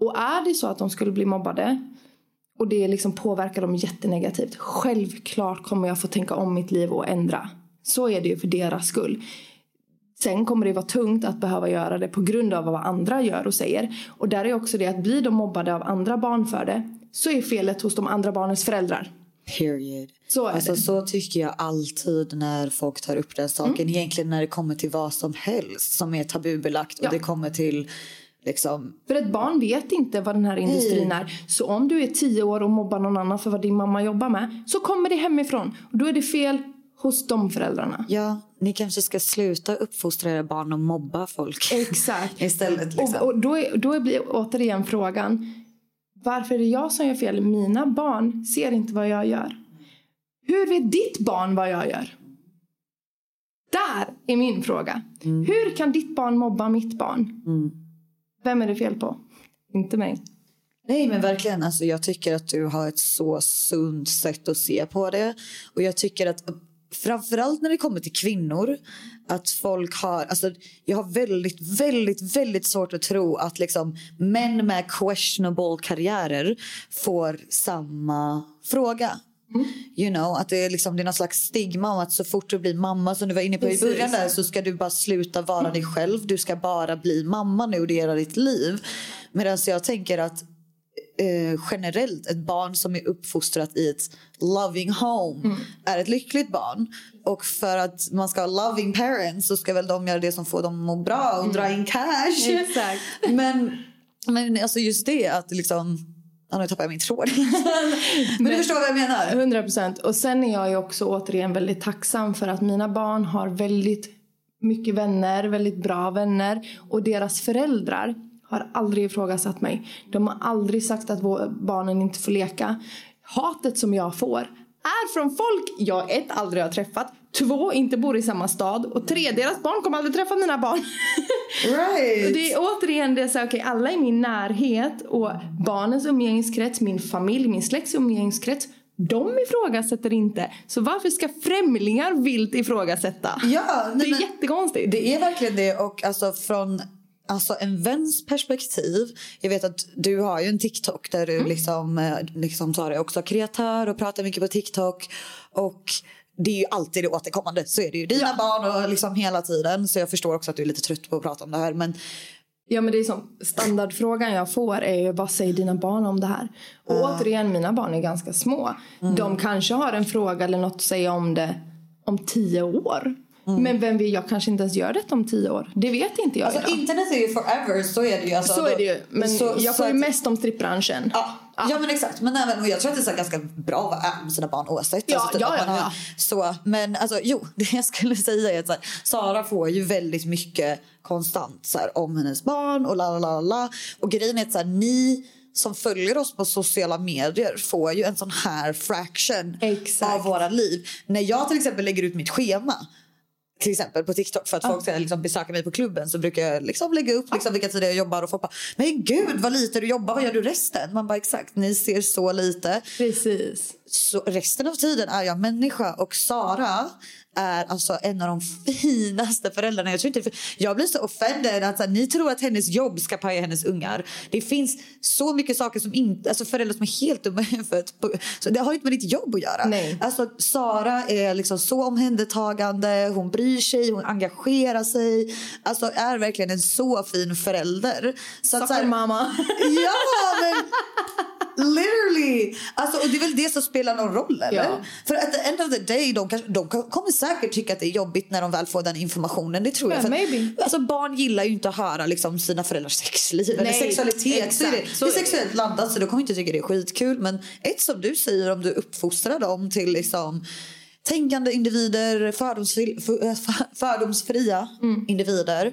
Och är det så att de skulle bli mobbade och det liksom påverkar dem jättenegativt. Självklart kommer jag få tänka om mitt liv och ändra. Så är det ju för deras skull. Sen kommer det vara tungt att behöva göra det på grund av vad andra gör och säger. Och där är också det att blir de mobbade av andra barn för det så är felet hos de andra barnens föräldrar. Period. Så alltså. Så tycker jag alltid när folk tar upp den saken. Mm. Egentligen när det kommer till vad som helst som är tabubelagt. Ja. Och det kommer till liksom... För ett barn vet inte vad den här industrin är. Så om du är tio år och mobbar någon annan för vad din mamma jobbar med så kommer det hemifrån. Och då är det fel hos de föräldrarna. Ja, ni kanske ska sluta uppfostra era barn och mobba folk. Exakt. Istället liksom. Och, och då, är, då blir återigen frågan varför är det jag som gör fel? Mina barn ser inte vad jag gör. Hur vet ditt barn vad jag gör? Där är min fråga. Mm. Hur kan ditt barn mobba mitt barn? Vem är det fel på? Inte mig. Nej men verkligen, alltså, jag tycker att du har ett så sunt sätt att se på det. Och jag tycker att framförallt när det kommer till kvinnor att folk har, alltså jag har väldigt, väldigt, väldigt svårt att tro att liksom män med questionable karriärer får samma fråga. You know, att det är, liksom, det är någon slags stigma om att så fort du blir mamma som du var inne på Precis. i början där så ska du bara sluta vara dig själv. Du ska bara bli mamma nu och det är ditt liv. Medan jag tänker att eh, generellt ett barn som är uppfostrat i ett loving home Mm. är ett lyckligt barn. Och för att man ska ha loving parents så ska väl de göra det som får dem att må bra och dra in cash. Mm. Exakt. Men, men alltså just det att liksom... Ja, nu tappar jag min tråd. men, du förstår vad jag menar? 100 procent. Och sen är jag ju också återigen väldigt tacksam för att mina barn har väldigt mycket vänner, väldigt bra vänner. Och deras föräldrar har aldrig ifrågasatt mig. De har aldrig sagt att barnen inte får leka. Hatet som jag får är från folk jag ett, aldrig har träffat. Två, inte bor i samma stad. Och tre, deras barn kommer aldrig träffa mina barn. Right. Det är återigen det så här, okej, alla i min närhet och barnens umgängeskrets, min familj, min släkts umgängeskrets. De ifrågasätter inte. Så varför ska främlingar vilt ifrågasätta? Ja, nej, det är men- jättekonstigt. Det är verkligen det. Och alltså från alltså en väns perspektiv. Jag vet att du har ju en TikTok där du liksom, eh, liksom tar dig också kreatör och pratar mycket på TikTok. Och det är ju alltid det återkommande. Så är det ju. Dina Ja. barn och liksom hela tiden. Så jag förstår också att du är lite trött på att prata om det här. Men Ja men det är som standardfrågan jag får är ju vad säger dina barn om det här? Och återigen mina barn är ganska små. Mm. De kanske har en fråga eller något att säga om det om tio år. Mm. Men vem vill, jag kanske inte ens gör detta om tio år. Det vet inte jag alltså, idag. internet är ju forever. Så är det ju. Alltså, Så är det ju. Men så- jag får ju mest om strippbranschen. Ja, ja men exakt. Men även, jag tror att det är ganska bra att vara ärlig med sina barn oavsett. Ja, alltså, typ ja, ja, ja. Så, men alltså, jo, det jag skulle säga är att här, Sara får ju väldigt mycket konstant så här, om hennes barn och la la la. Och grejen är att så här, ni som följer oss på sociala medier får ju en sån här fraction Exakt. av våra liv. När jag till exempel lägger ut mitt schema till exempel på TikTok för att folk ska liksom besöka mig på klubben så brukar jag liksom lägga upp liksom vilka tider jag jobbar och folk bara Men gud vad lite du jobbar, vad gör du resten? Man bara exakt, ni ser så lite. Precis. Så resten av tiden är jag människa och Sara är alltså en av de finaste föräldrarna. Jag, tror inte, jag blir så offended att här, ni tror att hennes jobb ska paja hennes ungar. Det finns så mycket saker som inte, alltså föräldrar som är helt dumma huvudet. Så det har inte med ditt jobb att göra. Nej. Alltså Sara är liksom så omhändertagande, hon bryr sig, hon engagerar sig. Alltså är verkligen en så fin förälder. Så att, så här- mamma. Ja, men literally. Alltså, och det är väl det som spelar någon roll, eller? Ja. För at the end of the day, de, kanske, de kommer säkert tycka att det är jobbigt när de väl får den informationen. Det tror jag. Ja, För, maybe. alltså, barn gillar ju inte att höra liksom, sina föräldrars sexliv eller Nej, sexualitet. Så är det, exakt, så det är sexuellt laddat så de kommer inte tycka det är skitkul. Men ett som du säger, om du uppfostrar dem till liksom tänkande individer, fördomsfri, för, för- fördomsfria Mm. individer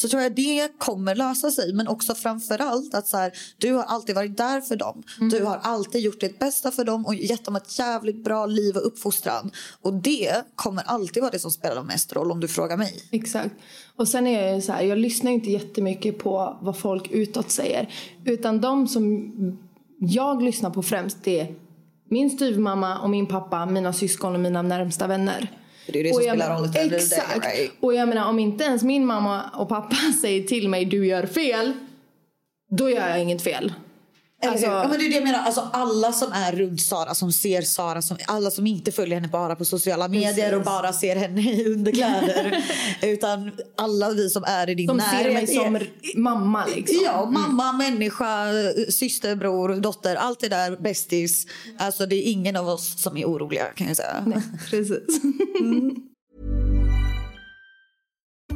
så tror jag det kommer lösa sig. Men också framförallt att så här, du har alltid varit där för dem. Mm. Du har alltid gjort ditt bästa för dem och gett dem ett jävligt bra liv och uppfostran. Och det kommer alltid vara det som spelar mest roll om du frågar mig. Exakt. Och sen är jag så här, jag lyssnar inte jättemycket på vad folk utåt säger. Utan de som jag lyssnar på främst det är min styvmamma och min pappa, mina syskon och mina närmsta vänner. För det är det som spelar roll. the day, Exakt. right? Och jag menar om inte ens min mamma och pappa säger till mig du gör fel. Då gör jag inget fel. Eller Alltså- hur? ja, men det är det jag menar. Alltså, alla som är runt Sara, som ser Sara, som, alla som inte följer henne bara på sociala medier Precis. och bara ser henne i underkläder. utan alla vi som är i din De närhet. ser mig som mamma liksom. Ja, mamma, människa, syster, bror, dotter. Allt det där, bästis. Alltså det är ingen av oss som är oroliga kan jag säga. Nej, precis.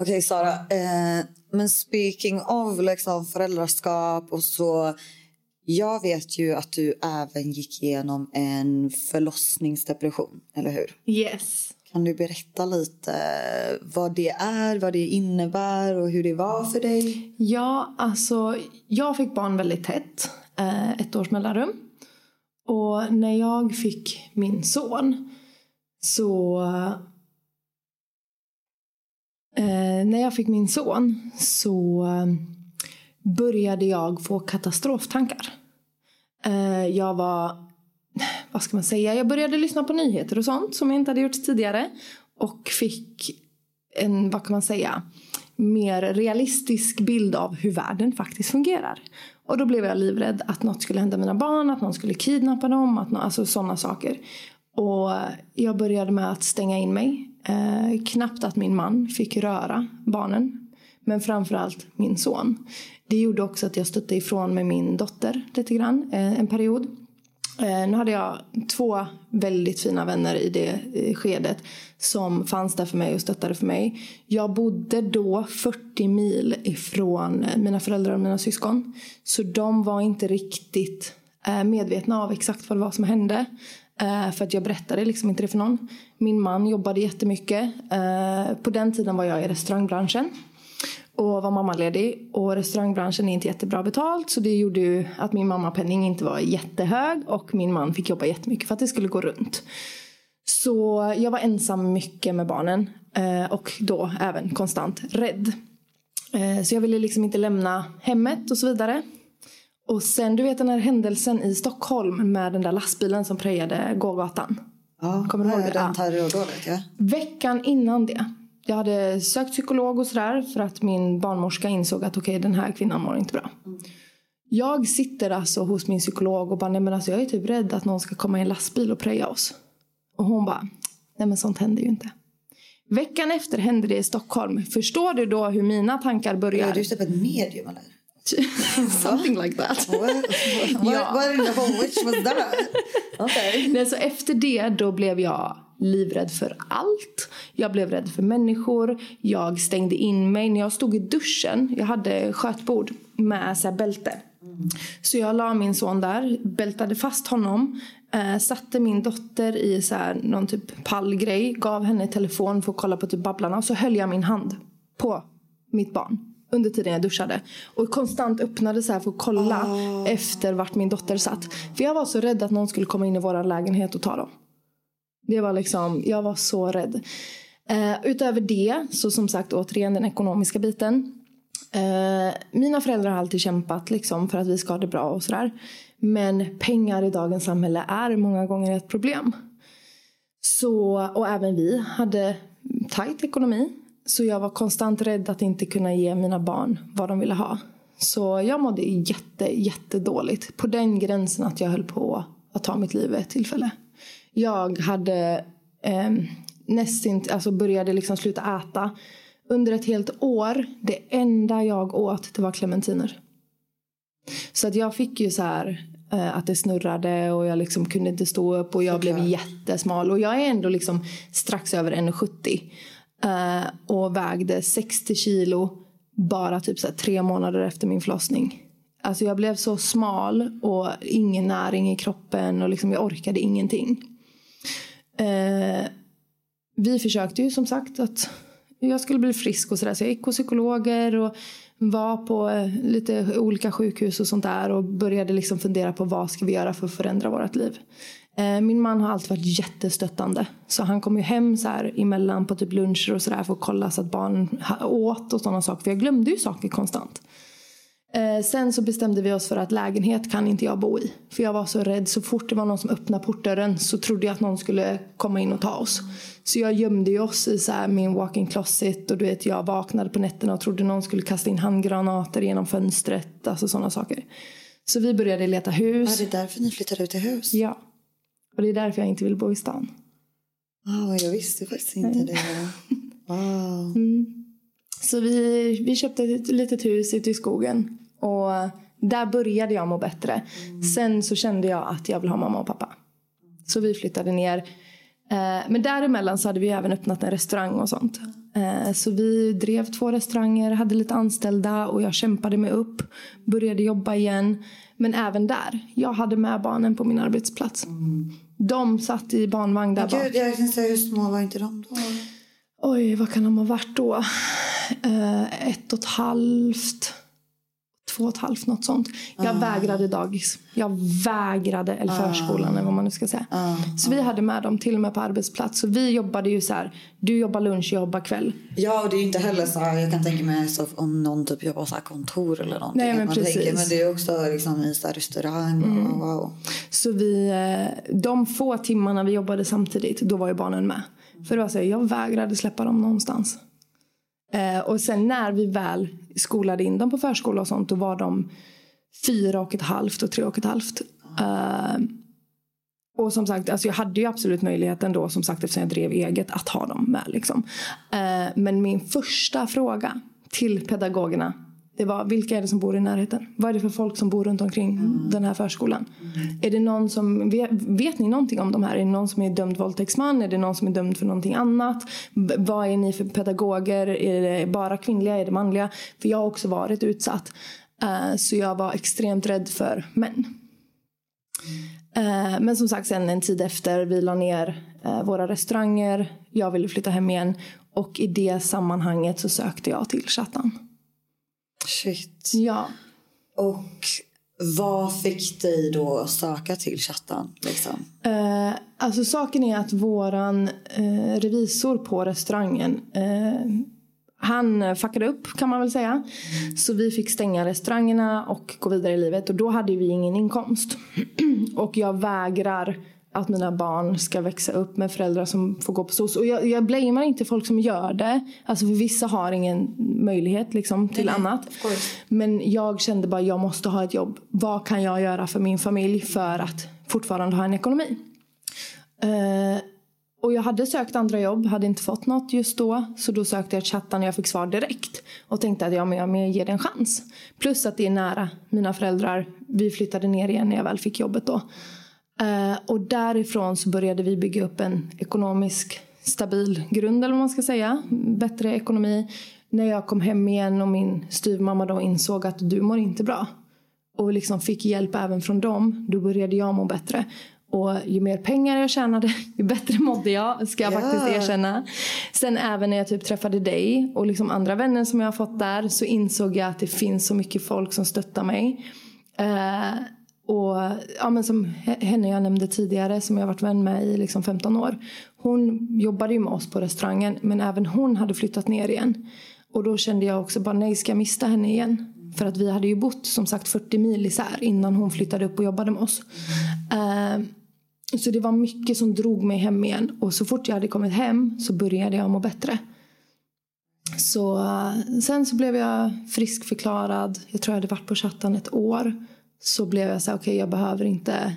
Okej Sara, eh, men speaking of liksom föräldraskap och så. Jag vet ju att du även gick igenom en förlossningsdepression, eller hur? Yes. Kan du berätta lite vad det är, vad det innebär och hur det var för dig? Ja, alltså jag fick barn väldigt tätt. Eh, ett års mellanrum. Och när jag fick min son så... Eh, när jag fick min son så eh, började jag få katastroftankar. Eh, jag var... Vad ska man säga? Jag började lyssna på nyheter och sånt som jag inte hade gjort tidigare. Och fick en, vad kan man säga, mer realistisk bild av hur världen faktiskt fungerar. Och då blev jag livrädd att något skulle hända mina barn, att någon skulle kidnappa dem, att no alltså sådana saker. Och jag började med att stänga in mig. Eh, knappt att min man fick röra barnen. Men framförallt min son. Det gjorde också att jag stötte ifrån med min dotter lite grann, eh, en period. Eh, nu hade jag två väldigt fina vänner i det eh, skedet som fanns där för mig och stöttade för mig. Jag bodde då 40 mil ifrån eh, mina föräldrar och mina syskon. Så de var inte riktigt eh, medvetna av exakt vad det var som hände. Eh, för att jag berättade liksom inte det för någon. Min man jobbade jättemycket. Eh, på den tiden var jag i restaurangbranschen och var mammaledig. Och restaurangbranschen är inte jättebra betalt så det gjorde ju att min mammapenning inte var jättehög och min man fick jobba jättemycket för att det skulle gå runt. Så jag var ensam mycket med barnen eh, och då även konstant rädd. Eh, så jag ville liksom inte lämna hemmet och så vidare. Och sen du vet den här händelsen i Stockholm med den där lastbilen som prejade gågatan. Ja, Kommer du ihåg det? Den Ja. terrordådet, ja. Veckan innan det. Jag hade sökt psykolog och sådär för att min barnmorska insåg att okej den här kvinnan mår inte bra. Jag sitter alltså hos min psykolog och bara nej men alltså jag är typ rädd att någon ska komma i en lastbil och preja oss. Och hon bara nej men sånt händer ju inte. Veckan efter hände det i Stockholm. Förstår du då hur mina tankar börjar? Är du typ ett medium eller? Something like that. What, what, Ja. what in the whole witch was that? Okay. Nej, så efter det då blev jag livrädd för allt. Jag blev rädd för människor. Jag stängde in mig. När jag stod i duschen, jag hade skötbord med så här bälte. Så jag la min son där, bältade fast honom. Eh, satte min dotter i så här, någon typ pallgrej. Gav henne telefon för att kolla på typ Babblarna. Och så höll jag min hand på mitt barn under tiden jag duschade. Och konstant öppnade så här för att kolla efter vart min dotter satt. För jag var så rädd att någon skulle komma in i vår lägenhet och ta dem. Det var liksom, jag var så rädd. Eh, utöver det, så som sagt återigen den ekonomiska biten. Eh, mina föräldrar har alltid kämpat liksom, för att vi ska ha det bra och sådär. Men pengar i dagens samhälle är många gånger ett problem. Så, och även vi hade tajt ekonomi. Så jag var konstant rädd att inte kunna ge mina barn vad de ville ha. Så jag mådde jätte, jättedåligt. På den gränsen att jag höll på att ta mitt liv vid ett tillfälle. Jag hade eh, nästan, alltså började liksom sluta äta. Under ett helt år, det enda jag åt det var clementiner. Så att jag fick ju så här eh, att det snurrade och jag liksom kunde inte stå upp och jag blev jättesmal. Och jag är ändå liksom strax över 1,70 eh, och vägde 60 kilo bara typ så här tre månader efter min förlossning. Alltså jag blev så smal och ingen näring i kroppen och liksom jag orkade ingenting. Eh, vi försökte ju som sagt att jag skulle bli frisk och sådär. Så jag gick hos psykologer och var på eh, lite olika sjukhus och sånt där. Och började liksom fundera på vad ska vi göra för att förändra vårt liv. Eh, Min man har alltid varit jättestöttande. Så han kom ju hem så här emellan på typ luncher och sådär för att kolla så att barnen åt och sådana saker. För jag glömde ju saker konstant. Eh, sen så bestämde vi oss för att lägenhet kan inte jag bo i. För jag var så rädd. Så fort det var någon som öppnade portdörren så trodde jag att någon skulle komma in och ta oss. Så jag gömde oss i så min walk-in closet. Och du vet, jag vaknade på nätterna och trodde någon skulle kasta in handgranater genom fönstret. Alltså sådana saker. Så vi började leta hus. Ja, det är därför ni flyttade ut i hus? Ja. Och det är därför jag inte vill bo i stan. Wow, jag visste faktiskt inte det. Wow. Så vi, vi köpte ett litet hus ute i skogen. Och där började jag må bättre. Sen så kände jag att jag vill ha mamma och pappa. Så vi flyttade ner. Eh, Men däremellan så hade vi även öppnat en restaurang och sånt. Eh, Så vi drev två restauranger, hade lite anställda och jag kämpade mig upp. Började jobba igen. Men även där, jag hade med barnen på min arbetsplats. De satt i barnvagn där bak. Gud, jag kan säga hur små var inte de då? Oj, vad kan de ha varit då? Eh, ett och ett halvt. Två och ett halvt, något sånt. Jag vägrade dagis. Jag vägrade, eller förskolan eller vad man nu ska säga. Så vi hade med dem till och med på arbetsplats. Så vi jobbade ju så här. Du jobbar lunch, jag jobbar kväll. Ja, och det är ju inte heller så här, jag kan tänka mig så om någon typ jobbar så kontor eller någonting. Nej, men man precis. Tänker, men det är också liksom i så restaurang och wow. Så vi, eh, de få timmarna vi jobbade samtidigt, då var ju barnen med. För det var så här, jag vägrade släppa dem någonstans. Eh, och sen när vi väl skolade in dem på förskola och sånt, då var de fyra och ett halvt och tre och ett halvt. Eh, och som sagt, alltså jag hade ju absolut möjligheten då, som sagt eftersom jag drev eget, att ha dem med. Liksom. Eh, men min första fråga till pedagogerna, det var vilka är det som bor i närheten? Vad är det för folk som bor runt omkring den här förskolan? Är det någon som, vet, vet ni någonting om de här? Är det någon som är dömd våldtäktsman? Är det någon som är dömd för någonting annat? B- vad är ni för pedagoger? Är det bara kvinnliga? Är det manliga? För jag har också varit utsatt. Uh, så jag var extremt rädd för män. Uh, Men som sagt, sen en tid efter, vi la ner uh, våra restauranger. Jag ville flytta hem igen. Och i det sammanhanget så sökte jag till Chattan. Shit. Ja. Och vad fick dig då söka till chattan? Liksom? Eh, alltså saken är att våran eh, revisor på restaurangen eh, han fuckade upp kan man väl säga. Så vi fick stänga restaurangerna och gå vidare i livet. Och då hade vi ingen inkomst. och jag vägrar att mina barn ska växa upp med föräldrar som får gå på SOS. Och jag, jag blamear inte folk som gör det. Alltså för vissa har ingen möjlighet liksom, till annat. Men jag kände bara jag måste ha ett jobb. Vad kan jag göra för min familj för att fortfarande ha en ekonomi? Eh, och jag hade sökt andra jobb, hade inte fått något just då. Så då sökte jag chattan och jag fick svar direkt. Och tänkte att ja, men jag men ger det en chans. Plus att det är nära mina föräldrar. Vi flyttade ner igen när jag väl fick jobbet då. Eh, och därifrån så började vi bygga upp en ekonomisk stabil grund eller vad man ska säga. Bättre ekonomi. När jag kom hem igen och min styvmamma då insåg att du mår inte bra. Och liksom fick hjälp även från dem. Då började jag må bättre. Och ju mer pengar jag tjänade, ju bättre mådde jag. Ska jag Ja. faktiskt erkänna. Sen även när jag typ träffade dig och liksom andra vänner som jag har fått där. Så insåg jag att det finns så mycket folk som stöttar mig. Eh, och ja, men som henne jag nämnde tidigare som jag varit vän med i liksom 15 år. Hon jobbade ju med oss på restaurangen men även hon hade flyttat ner igen. Och då kände jag också bara nej ska jag mista henne igen? För att vi hade ju bott som sagt 40 mil isär innan hon flyttade upp och jobbade med oss. Uh, så det var mycket som drog mig hem igen. Och så fort jag hade kommit hem så började jag må bättre. Så eh, sen så blev jag friskförklarad. Jag tror jag hade varit på chatten ett år. Så blev jag så här, okej jag behöver inte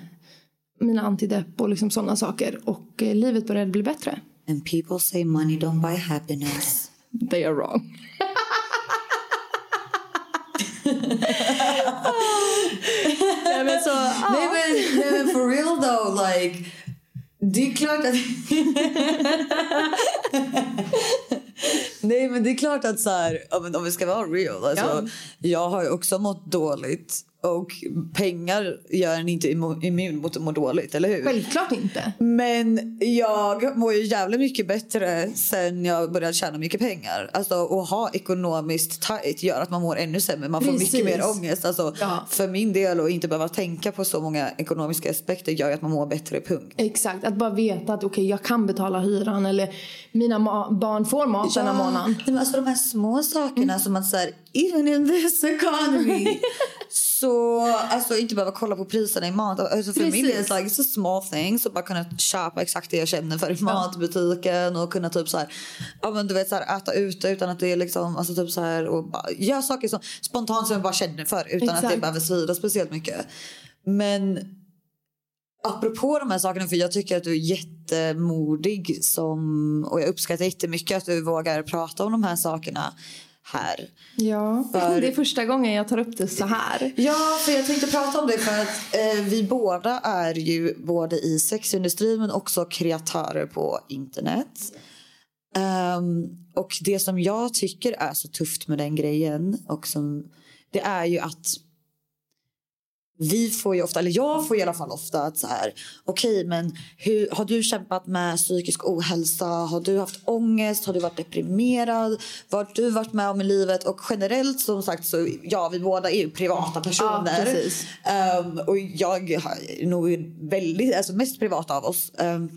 mina antidepp och liksom sådana saker. Och eh, livet började bli bättre. And people say money don't buy happiness. They are wrong. Nej, men så, ja. Nej, men, nej men for real though, like. Det är klart att... Nej men det är klart att så här, ja, men om vi ska vara real. Alltså, Jag har ju också mått dåligt Och pengar gör en inte immu- immun mot att må dåligt, eller hur? Självklart inte. Men jag mår ju jävligt mycket bättre sen jag började tjäna mycket pengar. Alltså att ha ekonomiskt tight gör att man mår ännu sämre. Man får Precis. mycket mer ångest. Alltså, Ja. För min del och inte behöva tänka på så många ekonomiska aspekter gör att man mår bättre, punkt. Exakt, att bara veta att okej jag kan betala hyran eller mina barn får mat denna månaden. nej, men alltså de här små sakerna som att så här, even in this economy så alltså inte behöva kolla på priserna i mat. Alltså för min del Precis. like, it's a small thing så bara kunna köpa exakt det jag känner för i matbutiken och kunna typ så här, ja men du vet så här, äta ute utan att det är liksom alltså typ så här och bara göra saker som spontant som jag bara känner för utan att det Exakt. behöver svida speciellt mycket. Men Apropå de här sakerna, för jag tycker att du är jättemodig som, och jag uppskattar jättemycket att du vågar prata om de här sakerna här. Ja, För- det är första gången jag tar upp det så här. Ja, för jag tänkte prata om det för att eh, vi båda är ju både i sexindustrin men också kreatörer på internet. Ehm, och det som jag tycker är så tufft med den grejen och som, det är ju att vi får ju ofta, eller jag får i alla fall ofta att så här, okej men hur, har du kämpat med psykisk ohälsa? Har du haft ångest? Har du varit deprimerad? Vad har du varit med om i livet? Och generellt som sagt så, ja vi båda är ju privata personer. precis. Ehm, och jag är nog väldigt, alltså mest privat av oss. Ehm,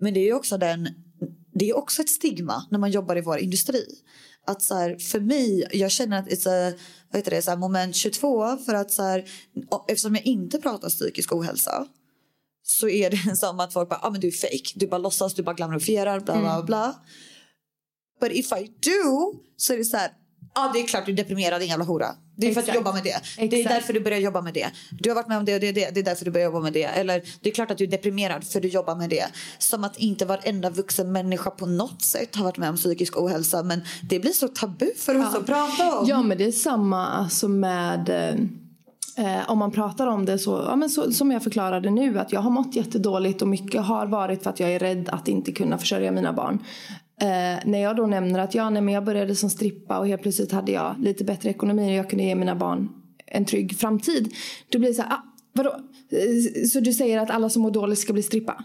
men det är ju också den, det är också ett stigma när man jobbar i vår industri. Att så här, för mig, jag känner att it's a, vad heter det, så här, moment 22 för att så här, eftersom jag inte pratar psykisk ohälsa så är det som att folk bara, ah, men du är fake. Du bara låtsas, du bara glamorifierar, bla bla bla. But if I do så är det så här, ja det är klart du är deprimerad din jävla hora. Det är för att du Exakt. jobbar med det. Det är Exakt. därför du börjar jobba med det. Du har varit med om det och det, det, det är därför du börjar jobba med det. Eller det är klart att du är deprimerad för du jobbar med det. Som att inte varenda vuxen människa på något sätt har varit med om psykisk ohälsa. Men det blir så tabu för oss att prata om. Ja men det är samma alltså med eh, om man pratar om det så, ja, men så, som jag förklarade nu att jag har mått jättedåligt och mycket har varit för att jag är rädd att inte kunna försörja mina barn. Eh, när jag då nämner att ja, nej, men jag började som strippa och helt plötsligt hade jag lite bättre ekonomi och jag kunde ge mina barn en trygg framtid. Då blir det så här, ah, vadå? Eh, Så du säger att alla som mår dåligt ska bli strippa?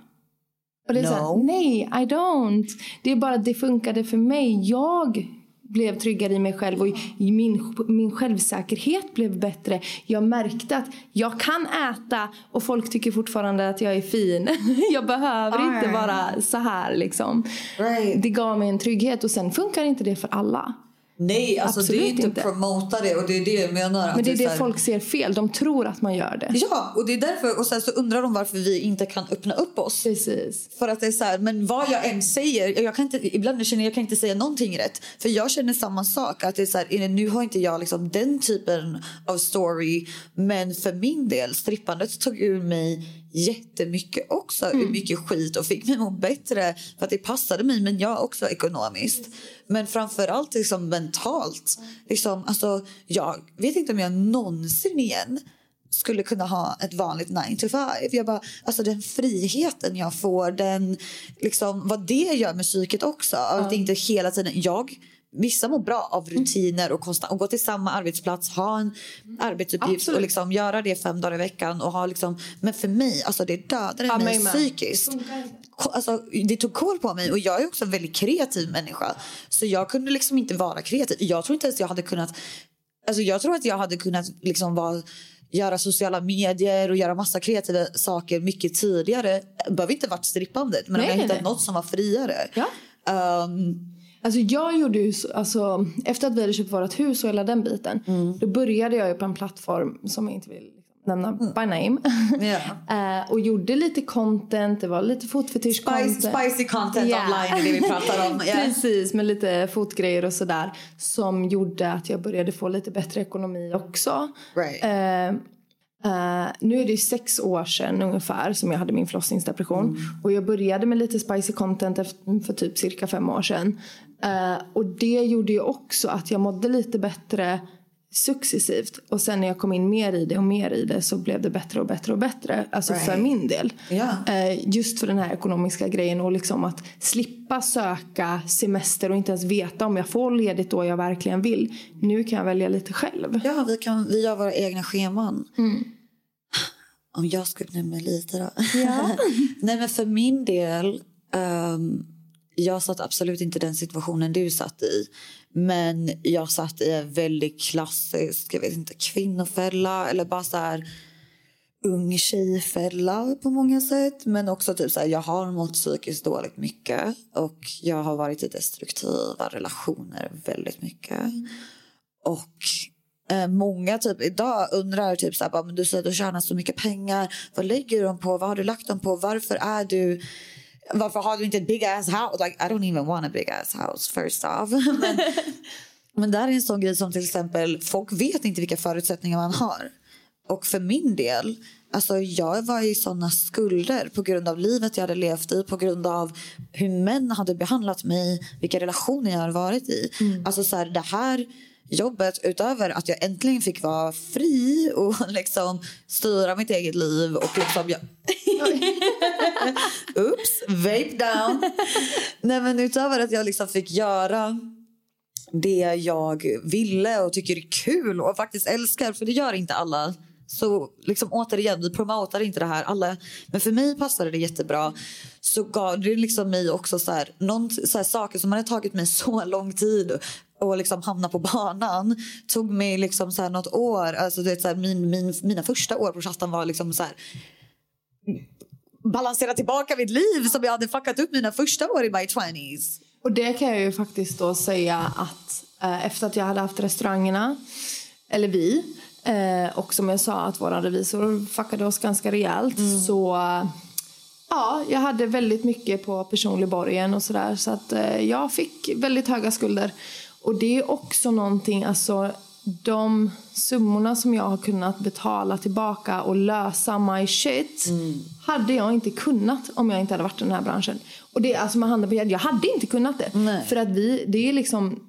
Och det är så här, No. nej, I don't. Det är bara att det funkade för mig. Jag blev tryggare i mig själv och min, min självsäkerhet blev bättre. Jag märkte att jag kan äta och folk tycker fortfarande att jag är fin. Jag behöver Ah, inte ja, ja. vara så här liksom. Right. Det gav mig en trygghet och sen funkar inte det för alla. Nej, alltså det är Absolut inte inte. promota det och det är det jag menar. Men det är så det här- folk ser fel. De tror att man gör det. Ja, och det är därför. Och sen så undrar de varför vi inte kan öppna upp oss. Precis. För att det är så här, men vad jag än säger, jag kan inte, ibland känner jag kan inte säga någonting rätt. För jag känner samma sak, att det är så här, nu har inte jag liksom den typen av story. Men för min del, strippandet tog ur mig jättemycket också, ur mycket skit och fick mig må bättre för att det passade mig, men jag också ekonomiskt. Men framförallt liksom mentalt. Liksom, alltså, jag vet inte om jag någonsin igen skulle kunna ha ett vanligt 9 to 5. Jag bara, alltså den friheten jag får, den, liksom, vad det gör med psyket också. Att inte hela tiden, jag Vissa mår bra av rutiner och, konstant, och gå till samma arbetsplats, ha en arbetsuppgift Absolut. och liksom göra det fem dagar i veckan. Och ha liksom, men för mig, alltså det dödade Ja, mig psykiskt. Alltså, det tog koll på mig och jag är också en väldigt kreativ människa. Så jag kunde liksom inte vara kreativ. Jag tror inte ens jag hade kunnat Alltså jag tror att jag hade kunnat liksom vara, göra sociala medier och göra massa kreativa saker mycket tidigare. Det behöver inte varit strippandet, men Nej, om jag hittat nej. något som var friare. Ja. Ehm, Alltså jag gjorde ju, så- alltså, efter att vi hade köpt vårt hus och hela den biten. Då började jag ju på en plattform som jag inte vill nämna by name. Ja. Eh, och gjorde lite content, det var lite fotfetisch content. spicy content Ja. online det vi pratar om. Ja. Precis, med lite fotgrejer och sådär. Som gjorde att jag började få lite bättre ekonomi också. Right. Eh, eh, nu är det sex år sedan ungefär som jag hade min förlossningsdepression. Mm. Och jag började med lite spicy content för typ cirka fem år sedan. Eh, och det gjorde ju också att jag mådde lite bättre successivt. Och sen när jag kom in mer i det och mer i det så blev det bättre och bättre och bättre. Alltså för Right. min del. Eh, just för den här ekonomiska grejen och liksom att slippa söka semester och inte ens veta om jag får ledigt då jag verkligen vill. Nu kan jag välja lite själv. Ja, vi, kan, vi gör våra egna scheman. Om jag skulle nämna lite då. Nej, men för min del... ehm, jag satt absolut inte i den situationen du satt i. Men jag satt i en väldigt klassisk jag vet inte, kvinnofälla eller bara så här ung tjejfälla på många sätt. Men också typ så här, jag har mått psykiskt dåligt mycket och jag har varit i destruktiva relationer väldigt mycket. Och eh, många typ idag undrar typ så här, bara, men du säger att du tjänar så mycket pengar. Vad lägger du dem på? Vad har du lagt dem på? Varför är du varför har du inte ett big ass house? Like, I don't even want a big ass house first off. men, men där är en sån grej som till exempel folk vet inte vilka förutsättningar man har. Och för min del, alltså jag var i såna skulder på grund av livet jag hade levt i, på grund av hur män hade behandlat mig, vilka relationer jag har varit i. Alltså så här, det här jobbet, utöver att jag äntligen fick vara fri och liksom styra mitt eget liv och liksom jag... Oops, vape down. Nej men utöver att jag liksom fick göra det jag ville och tycker är kul och faktiskt älskar, för det gör inte alla. Så liksom återigen, vi promotar inte det här. Alla, men för mig passade det jättebra. Så gav det liksom mig också så här, någon, så här, saker som hade tagit mig så lång tid och liksom hamna på banan tog mig liksom så här något år. Alltså det är så här, min, min, mina första år på Chattan var liksom så här balansera tillbaka mitt liv som jag hade fuckat upp mina första år i my 20s. Och det kan jag ju faktiskt då säga att eh, efter att jag hade haft restaurangerna, eller vi, eh, och som jag sa att vår revisor fuckade oss ganska rejält så eh, ja, jag hade väldigt mycket på personlig borgen och sådär så att eh, jag fick väldigt höga skulder. Och det är också någonting, alltså de summorna som jag har kunnat betala tillbaka och lösa my shit hade jag inte kunnat om jag inte hade varit i den här branschen. Och det alltså med handen på jag hade inte kunnat det. Nej. För att vi, det är liksom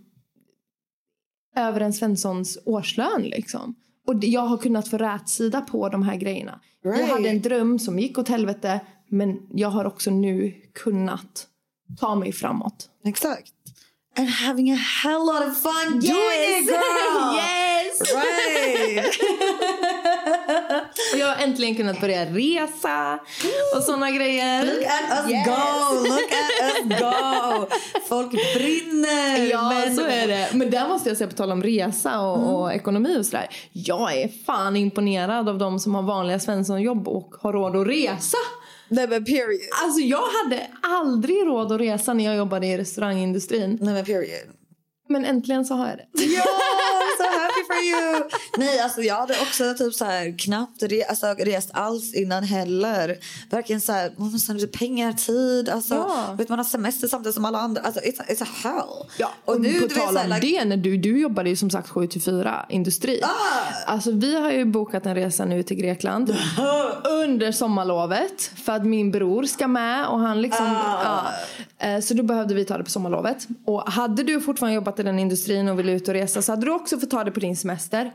över en Svenssons årslön liksom. Och jag har kunnat få rätsida på de här grejerna. Jag Right. hade en dröm som gick åt helvete men jag har också nu kunnat ta mig framåt. Exakt. And having a hell lot of fun doing Yes! it girl! Yes! Right! Och jag har äntligen kunnat börja resa och såna grejer. Look at us Yes. go! Look at us go! Folk brinner! Ja, men- så är det. Men där måste jag säga, på tal om resa och, och ekonomi och sådär. Jag är fan imponerad av de som har vanliga Svensson-jobb och har råd att resa. Nej men period. Alltså jag hade aldrig råd att resa när jag jobbade i restaurangindustrin. Nej men period. Men äntligen så har jag det. Ja, so happy for you! Nej, alltså jag hade också typ så här knappt re, alltså, rest alls innan heller. Verkligen så här, man måste pengar, tid, alltså, Ja. vet, man har semester samtidigt som alla andra. Alltså, it's, it's a hell. Ja, och nu, på tal om like- det, när du, du jobbade ju som sagt 7 till 4 industri. Ah! Alltså vi har ju bokat en resa nu till Grekland under sommarlovet för att min bror ska med och han liksom, Ah. ja. Eh, Så då behövde vi ta det på sommarlovet. Och hade du fortfarande jobbat i den industrin och ville ut och resa så hade du också fått ta det på din semester.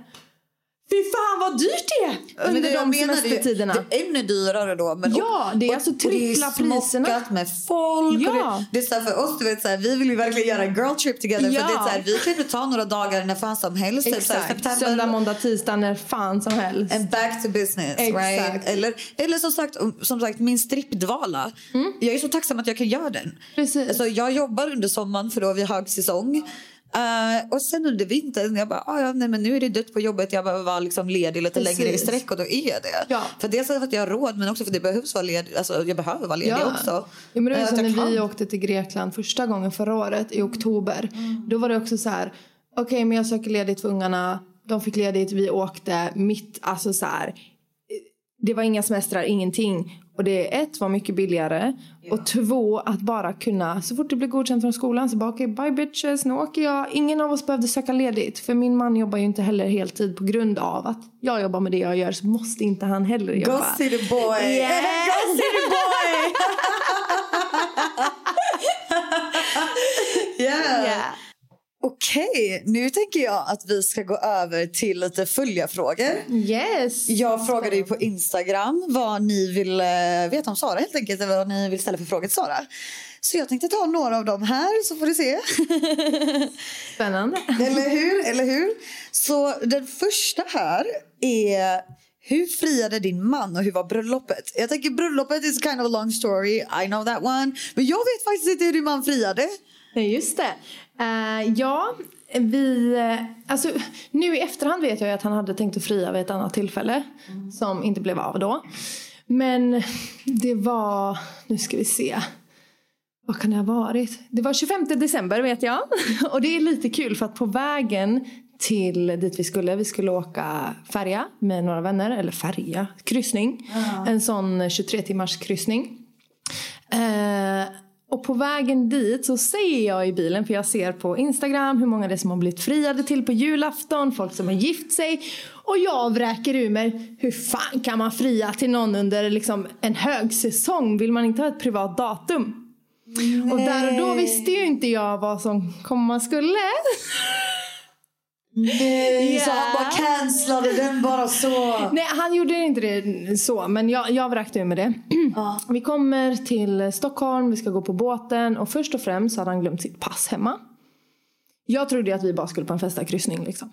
Fy fan vad dyrt det är Men under det jag de menar, det semestertiderna. Det är ännu dyrare då. Men Ja, det är alltså trippla och det är priserna. med folk. Ja. Och det, det är så här för oss, du vet, så här, vi vill ju verkligen göra en girl trip together. Ja. För det är så här, vi kan ju ta några dagar när fan som helst. typ så här, Exakt, september. söndag, måndag, tisdag när fan som helst. And back to business. Exakt. Right? Eller, eller som, sagt, som sagt, min strippdvala. Jag är så tacksam att jag kan göra den. Mm. Precis. Alltså, jag jobbar under sommaren för då har vi högsäsong. Uh, och sen under vintern, jag bara, ah, ja, nej, men nu är det dött på jobbet, jag behöver vara liksom ledig lite Precis. längre i sträck och då är jag det. Ja. För dels för att jag har råd men också för att det behövs vara ledig, alltså jag behöver vara ledig också. Ja, men det var jag när vi åkte till Grekland första gången förra året i oktober. Då var det också så här, okej men jag söker ledigt för ungarna. De fick ledigt, vi åkte mitt, alltså så här. Det var inga semestrar, ingenting. Och det ett var mycket billigare. Och två att bara kunna, så fort det blir godkänt från skolan så bara okej bye bitches, nu åker jag. Ingen av oss behövde söka ledigt. För min man jobbar ju inte heller heltid på grund av att jag jobbar med det jag gör så måste inte han heller jobba. Go city boy! Yes! Go city boy! yeah. Yeah. Okej, nu tänker jag att vi ska gå över till lite följarfrågor. Yes! Jag frågade ju på Instagram vad ni vill eh, veta om Sara helt enkelt. Eller vad ni vill ställa för frågor till Sara. Så jag tänkte ta några av dem här så får du se. Spännande. Eller hur? Eller hur? Så den första här är hur friade din man och hur var bröllopet? Jag tänker bröllopet is kind of a long story. I know that one. Men jag vet faktiskt inte hur din man friade. Nej, just det. Eh, ja, vi... eh, alltså, nu i efterhand vet jag att han hade tänkt att fria vid ett annat tillfälle. Som inte blev av då. Men det var... Nu ska vi se. Vad kan det ha varit? Det var 25 december vet jag. Och det är lite kul för att på vägen till dit vi skulle, vi skulle åka färja med några vänner, eller färja, kryssning. En sån 23 timmars kryssning. Eh, och på vägen dit så ser jag i bilen, för jag ser på Instagram hur många det är som har blivit friade till på julafton, folk som har gift sig. Och jag vräker ur mig, hur fan kan man fria till någon under liksom en högsäsong? Vill man inte ha ett privat datum? Och där och då visste ju inte jag vad som komma skulle. Nej, så Ja. han bara cancellade den bara så. Nej, han gjorde inte det så, men jag, jag vräkte ur med det. Vi kommer till Stockholm, vi ska gå på båten och först och främst så hade han glömt sitt pass hemma. Jag trodde att vi bara skulle på en festakryssning liksom.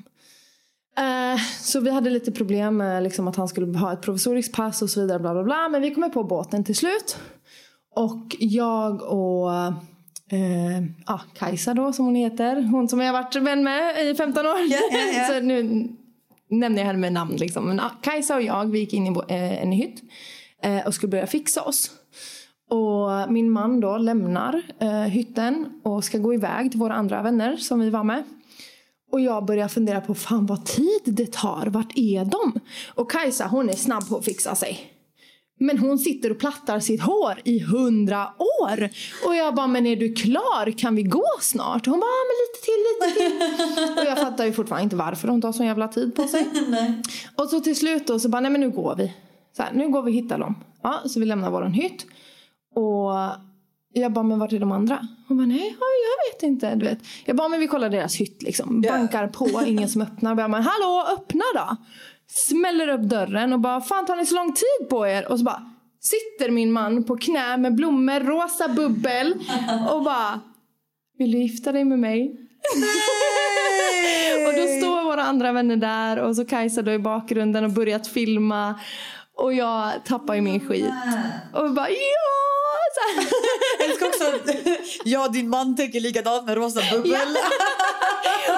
Eh, så vi hade lite problem med liksom, att han skulle ha ett provisoriskt pass och så vidare. Bla, bla, bla. Men vi kommer på båten till slut. Och jag och eh, ja, Kajsa då som hon heter. Hon som jag har varit vän med i 15 år. Ja, ja, ja. så nu nämner jag henne med namn liksom. Men ja, Kajsa och jag vi gick in i eh, en hytt. Eh, och skulle börja fixa oss. Och min man då lämnar eh, hytten och ska gå iväg till våra andra vänner som vi var med. Och jag börjar fundera på fan vad tid det tar. Vart är de? Och Kajsa hon är snabb på att fixa sig. Men hon sitter och plattar sitt hår i hundra år. Och jag bara, men är du klar? Kan vi gå snart? Hon bara, ah, men lite till, lite till. och jag fattar ju fortfarande inte varför hon tar så jävla tid på sig. Och så till slut då så bara, nej men nu går vi. Så här, nu går vi och hittar dem. Ja, så vi lämnar våran hytt. Och jag bara, men vart är de andra? Hon bara, nej ja, jag vet inte. Du vet. Jag bara, men vi kollar deras hytt liksom. Bankar på, ingen som öppnar. Jag bara, men hallå, öppna då. Smäller upp dörren och bara, fan tar ni så lång tid på er? Och så bara, sitter min man på knä med blommor, rosa bubbel och bara, vill du gifta dig med mig? och då står våra andra vänner där och så Kajsa då i bakgrunden och börjat filma. Och jag tappar ju min skit. Och bara ja! Jag älskar också att jag och din man tänker likadant med rosa bubbel.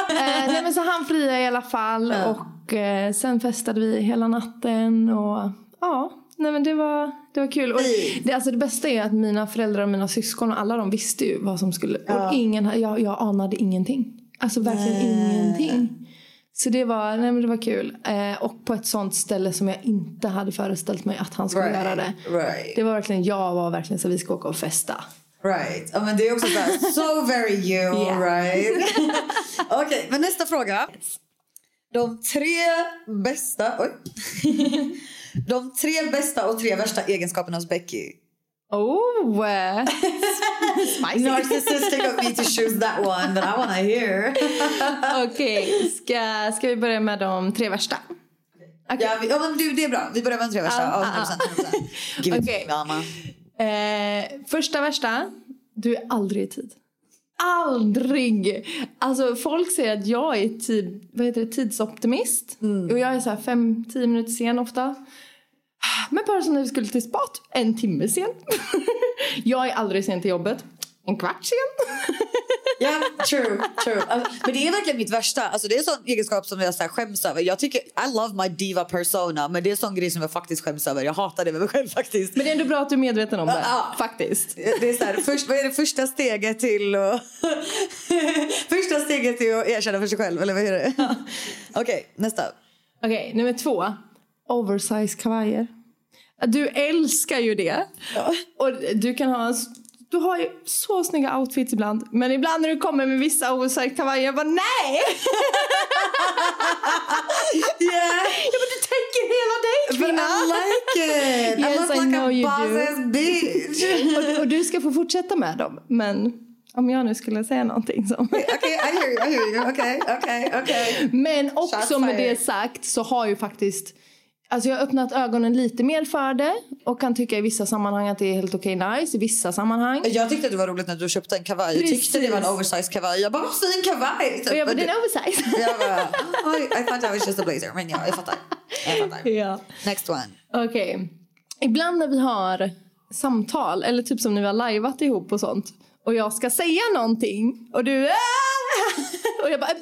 eh, nej men så han friade i alla fall och eh, sen festade vi hela natten och ja, nej men det var, det var kul. Och det, alltså det bästa är att mina föräldrar och mina syskon och alla de visste ju vad som skulle, och ingen, jag, jag anade ingenting. Alltså verkligen ingenting. Så det var, nej men det var kul. Eh, och på ett sånt ställe som jag inte hade föreställt mig att han skulle Right, göra det. right. Det var verkligen, jag var verkligen så vi ska åka och festa. Right. Ja, men det är också så här, so very you, Yeah. right? Okej, men nästa fråga. De tre bästa... Oj. De tre bästa och tre värsta egenskaperna hos Becky. Oh! Spicy. Narcissistic of me to choose that one, but I wanna hear. Okej, ska, ska vi börja med de tre värsta? Okej. Ja, vi, ja, men du, det är bra. Vi börjar med de tre värsta. Ah, ah, 100%. 100%. Give it Okej. to me, mamma. Eh, första värsta, du är aldrig i tid. Aldrig! Alltså folk säger att jag är tid, vad heter det, tidsoptimist. Och jag är så här fem, tio minuter sen ofta. Men bara som när vi skulle till spat, en timme sen. jag är aldrig sen till jobbet. En kvart sen. Ja, true, true. Alltså, men det är verkligen mitt värsta. Alltså, det är en sån egenskap som jag så här, skäms över. Jag tycker, I love my diva persona, men det är en sån grej som jag faktiskt skäms över. Jag hatar det med mig själv faktiskt. Men det är ändå bra att du är medveten om det. Ja. Faktiskt. Det är så här, först, vad är det första steget till att... första steget till att erkänna för sig själv, eller vad är det? Okej, nästa. Okej, nummer två. Oversize kavajer. Du älskar ju det. Och du kan ha... Du har ju så snygga outfits ibland. Men ibland när du kommer med vissa oversize kavajer, jag bara nej! Yeah! Ja, men du täcker hela dig But kvinna! I like it! Yes, I I look like know a you do. bitch! och, och du ska få fortsätta med dem. Men Om jag nu skulle säga någonting som... Okej, okay, I hear you, I hear you. Okay, okay, okej. Men också med det sagt så har ju faktiskt Alltså jag har öppnat ögonen lite mer för det och kan tycka i vissa sammanhang att det är helt okej okay, nice i vissa sammanhang. Jag tyckte det var roligt när du köpte en kavaj. Jag tyckte det var en oversized kavaj. Jag bara, vad fin kavaj! Och jag bara, den är oversized. jag bara, I, I thought that was just a blazer. Men ja, jag fattar. Jag fattar. Ja. Next one. Okej. Okay. Ibland när vi har samtal eller typ som när vi har lajvat ihop och sånt och jag ska säga någonting och du och jag bara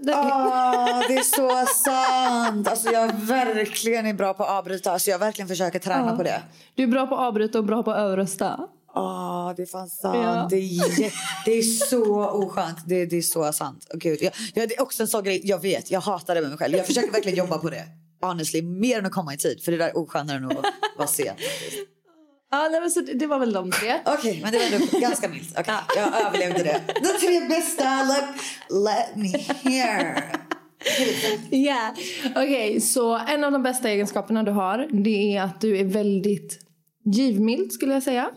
Oh, det är så sant. Alltså jag verkligen är bra på att avbryta. Alltså jag verkligen försöker träna ja. på det. Du är bra på att avbryta och bra på att överrösta. Ja, oh, det är fan sant. Ja. Det, är, det är så oskönt. Det, det är så sant. Oh, Gud. Jag, jag, det är också en sån grej. Jag vet, jag hatar det med mig själv. Jag försöker verkligen jobba på det. Honestly, mer än att komma i tid. För det där är oskönare än att vara sen. Ja, nej, men så det var väl de tre. Okej, okay, men det var ändå ganska milt. Okay, jag överlevde det. De tre bästa, let, let me hear. Ja, yeah. okej, okay, så en av de bästa egenskaperna du har det är att du är väldigt givmild skulle jag säga.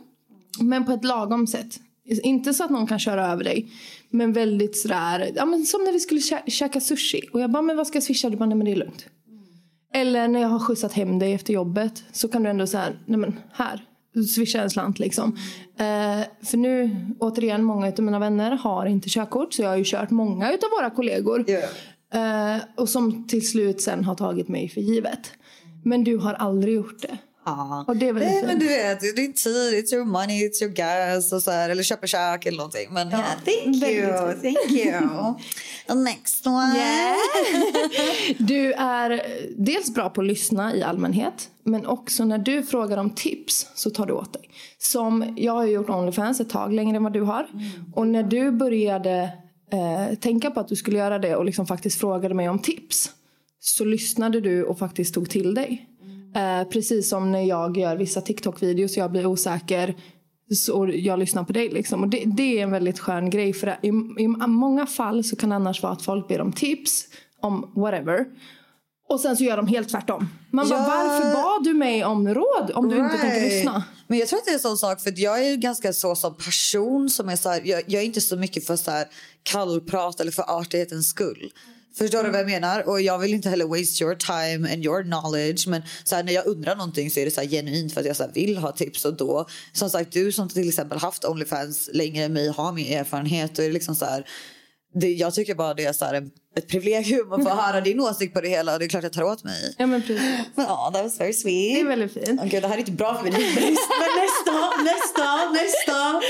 Men på ett lagom sätt. Inte så att någon kan köra över dig. Men väldigt sådär, ja men som när vi skulle kä käka sushi. Och jag bara, men vad ska jag swisha? Du bara, nej men det är lugnt. Eller när jag har skjutsat hem dig efter jobbet så kan du ändå säga, nej men här, swisha en slant liksom. Uh, för nu, återigen, många av mina vänner har inte körkort så jag har ju kört många av våra kollegor. Yeah. Uh, och som till slut sen har tagit mig för givet. Men du har aldrig gjort det. Och det Nej, men du vet, det är din tid, it's your money, it's your gas och så här, eller köpa käk eller någonting. Men ja, yeah, thank you, thank you. Next one. Yeah. du är dels bra på att lyssna i allmänhet. Men också när du frågar om tips så tar du åt dig. Som, jag har gjort Onlyfans ett tag längre än vad du har. Mm. Och när du började eh, tänka på att du skulle göra det och liksom faktiskt frågade mig om tips. Så lyssnade du och faktiskt tog till dig. Eh, precis som när jag gör vissa TikTok-videos och jag blir osäker. Så jag lyssnar på dig liksom. Och det, det är en väldigt skön grej. För i, i många fall så kan det annars vara att folk ber om tips om whatever. Och sen så gör de helt tvärtom. Man ja. bara, varför bad du mig om råd om du right. inte tänker lyssna? Men jag tror att det är en sån sak, för jag är ganska så som person som är så här, jag, jag, är inte så mycket för så här kallprat eller för artighetens skull. Förstår du vad jag menar? Och jag vill inte heller waste your time and your knowledge. Men så här, när jag undrar någonting så är det så här genuint för att jag så vill ha tips. Och då, som sagt, du som till exempel haft Onlyfans längre än mig har min erfarenhet. Och är liksom så här, det, jag tycker bara det är så här, ett privilegium att få höra din åsikt på det hela. Det är klart jag tar åt mig. Ja men precis. Men ja, that was very sweet. Det är väldigt fint. Okay, det här är inte bra för hybris. men nästa, nästa, nästa.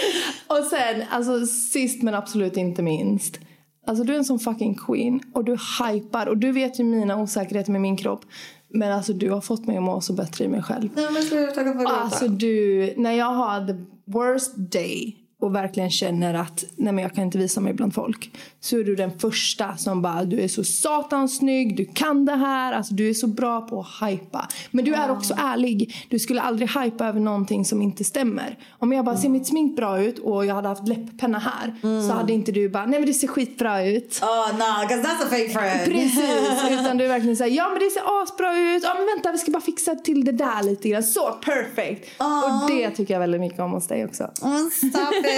Och sen, alltså sist men absolut inte minst. Alltså du är en sån fucking queen och du hypar och du vet ju mina osäkerheter med min kropp. Men alltså du har fått mig att må så bättre i mig själv. Nej men sluta, Alltså du, när jag har the worst day och verkligen känner att nej men jag kan inte visa mig bland folk så är du den första som bara du är så satans snygg, du kan det här, alltså du är så bra på att hypa. Men du är också ärlig. Du skulle aldrig hypa över någonting som inte stämmer. Om jag bara ser mitt smink bra ut och jag hade haft läpppenna här mm. så hade inte du bara nej men det ser skitbra ut. Oh no, cause that's a fake friend. Precis, utan du verkligen säger ja men det ser asbra ut. Ja men vänta vi ska bara fixa till det där lite grann. Så perfect. Oh. Och det tycker jag väldigt mycket om hos dig också. Oh, stop.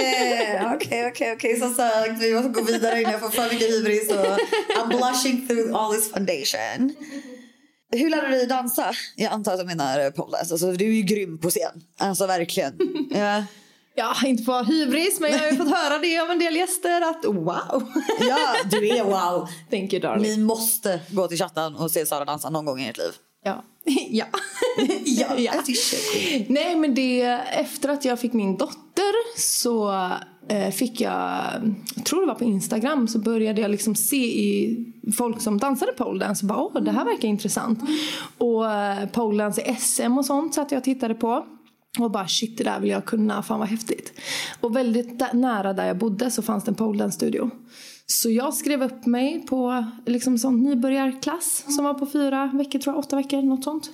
Okej, okej, okej. Som sagt, vi måste gå vidare innan jag får för mycket hybris. I'm blushing through all this foundation. Hur lärde du dig dansa? Jag antar att du menar poledance. Alltså, du är ju grym på scen. Alltså verkligen. Yeah. Ja, inte på hybris, men jag har ju fått höra det av en del gäster att wow. Ja, du är wow. Thank you darling. Ni måste gå till chatten och se Sara dansa någon gång i ert liv. Ja. ja. ja, ja. Nej, men det efter att jag fick min dotter efter så eh, fick jag, jag tror det var på Instagram, så började jag liksom se i folk som dansade poledance och bara åh, det här verkar intressant. Mm. Och eh, poledance i SM och sånt satt jag och tittade på. Och bara shit, det där vill jag kunna, fan vad häftigt. Och väldigt nära där jag bodde så fanns det en poledance-studio. Så jag skrev upp mig på liksom sån nybörjarklass mm. som var på fyra veckor, tror jag, åtta veckor, något sånt.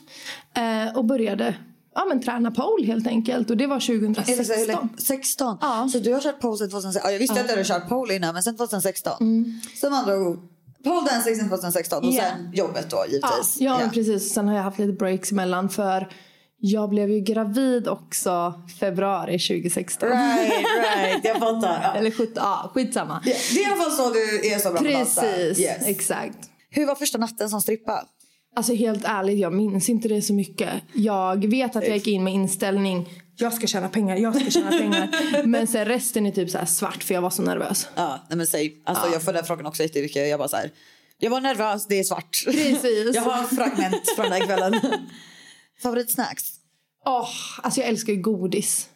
Eh, och började ja, men träna pole helt enkelt. Och det var 2016. 16? Ja. Så du har kört pole sedan 2016? jag visste ja. att du hade kört pole innan, men sen 2016? Mm. Så med andra ord, pole dancing sedan 2016 och yeah. sen jobbet då givetvis. Ja, ja, ja. precis. Sen har jag haft lite breaks emellan för Jag blev ju gravid också februari 2016. Right, right. Jag fattar. Ja. Eller 17, ja skitsamma. Det är i alla fall så du är så bra på att dansa. Precis, Yes. exakt. Hur var första natten som strippa? Alltså helt ärligt, jag minns inte det så mycket. Jag vet att jag gick in med inställning jag ska tjäna pengar, jag ska tjäna pengar. Men sen resten är typ så svart för jag var så nervös. Ja, nej men säg. Alltså jag får den frågan också jättemycket. Jag bara så här. Jag var nervös, det är svart. Precis. jag har fragment från den kvällen. Favoritsnacks? Åh, alltså jag älskar ju godis.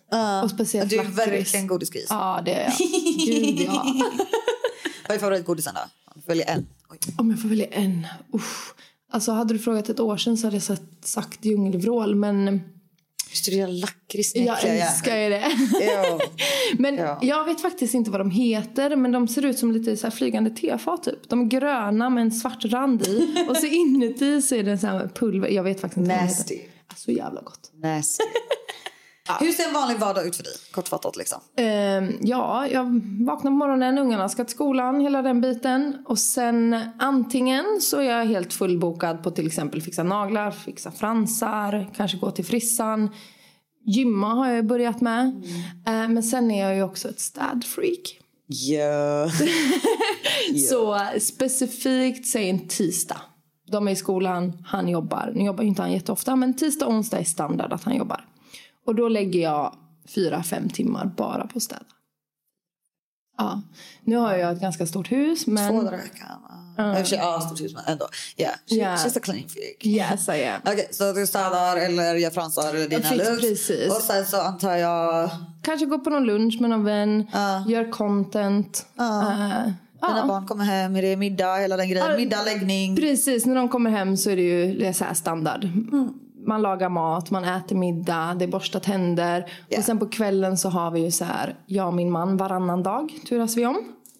och speciellt Du är lakrits. verkligen godisgris. Ja, det är jag. Gud, ja. Vad är favoritgodisen då? Välj en. Oj. Om jag får välja en. Uff. Alltså hade du frågat ett år sedan så hade jag sagt- sagt djungelvrål. Men Just det, lakrits. jag älskar ju det. Ja. Men Ja. jag vet faktiskt inte vad de heter. Men de ser ut som lite så flygande tefat typ. De är gröna med en svart rand i. Och så inuti så är det så här pulver. Jag vet faktiskt inte vad de heter. Nasty. Så jävla gott. Nasty. Hur ser en vanlig vardag ut för dig? Kortfattat liksom. Ehm, ja, jag vaknar på morgonen, ungarna ska till skolan, hela den biten. Och sen antingen så är jag helt fullbokad på till exempel fixa naglar, fixa fransar, kanske gå till frissan. Gymma har jag börjat med. Ehm, men sen är jag ju också ett städfreak. Ja. Så specifikt säg en tisdag. De är i skolan, han jobbar. Nu jobbar inte han jätteofta, men tisdag och onsdag är standard att han jobbar. Och då lägger jag fyra, fem timmar bara på att städa. Ja. Nu har jag ett ganska stort hus, men... Två dagar i veckan. Ja, i ja, stort hus men ändå. Yeah, she, Ja. she's a clean freak. Yes, I am. Okej, så du städar eller gör fransar eller dina looks. precis. Och sen så antar jag Kanske gå på någon lunch med någon vän, gör content. Eh, dina ja. barn kommer hem, är det middag, hela den grejen. Ja, Middag, läggning. Precis, när de kommer hem så är det ju det är så standard. Man lagar mat, man äter middag, det är borsta tänder. Ja. Och sen på kvällen så har vi ju så här, jag och min man varannan dag turas vi om.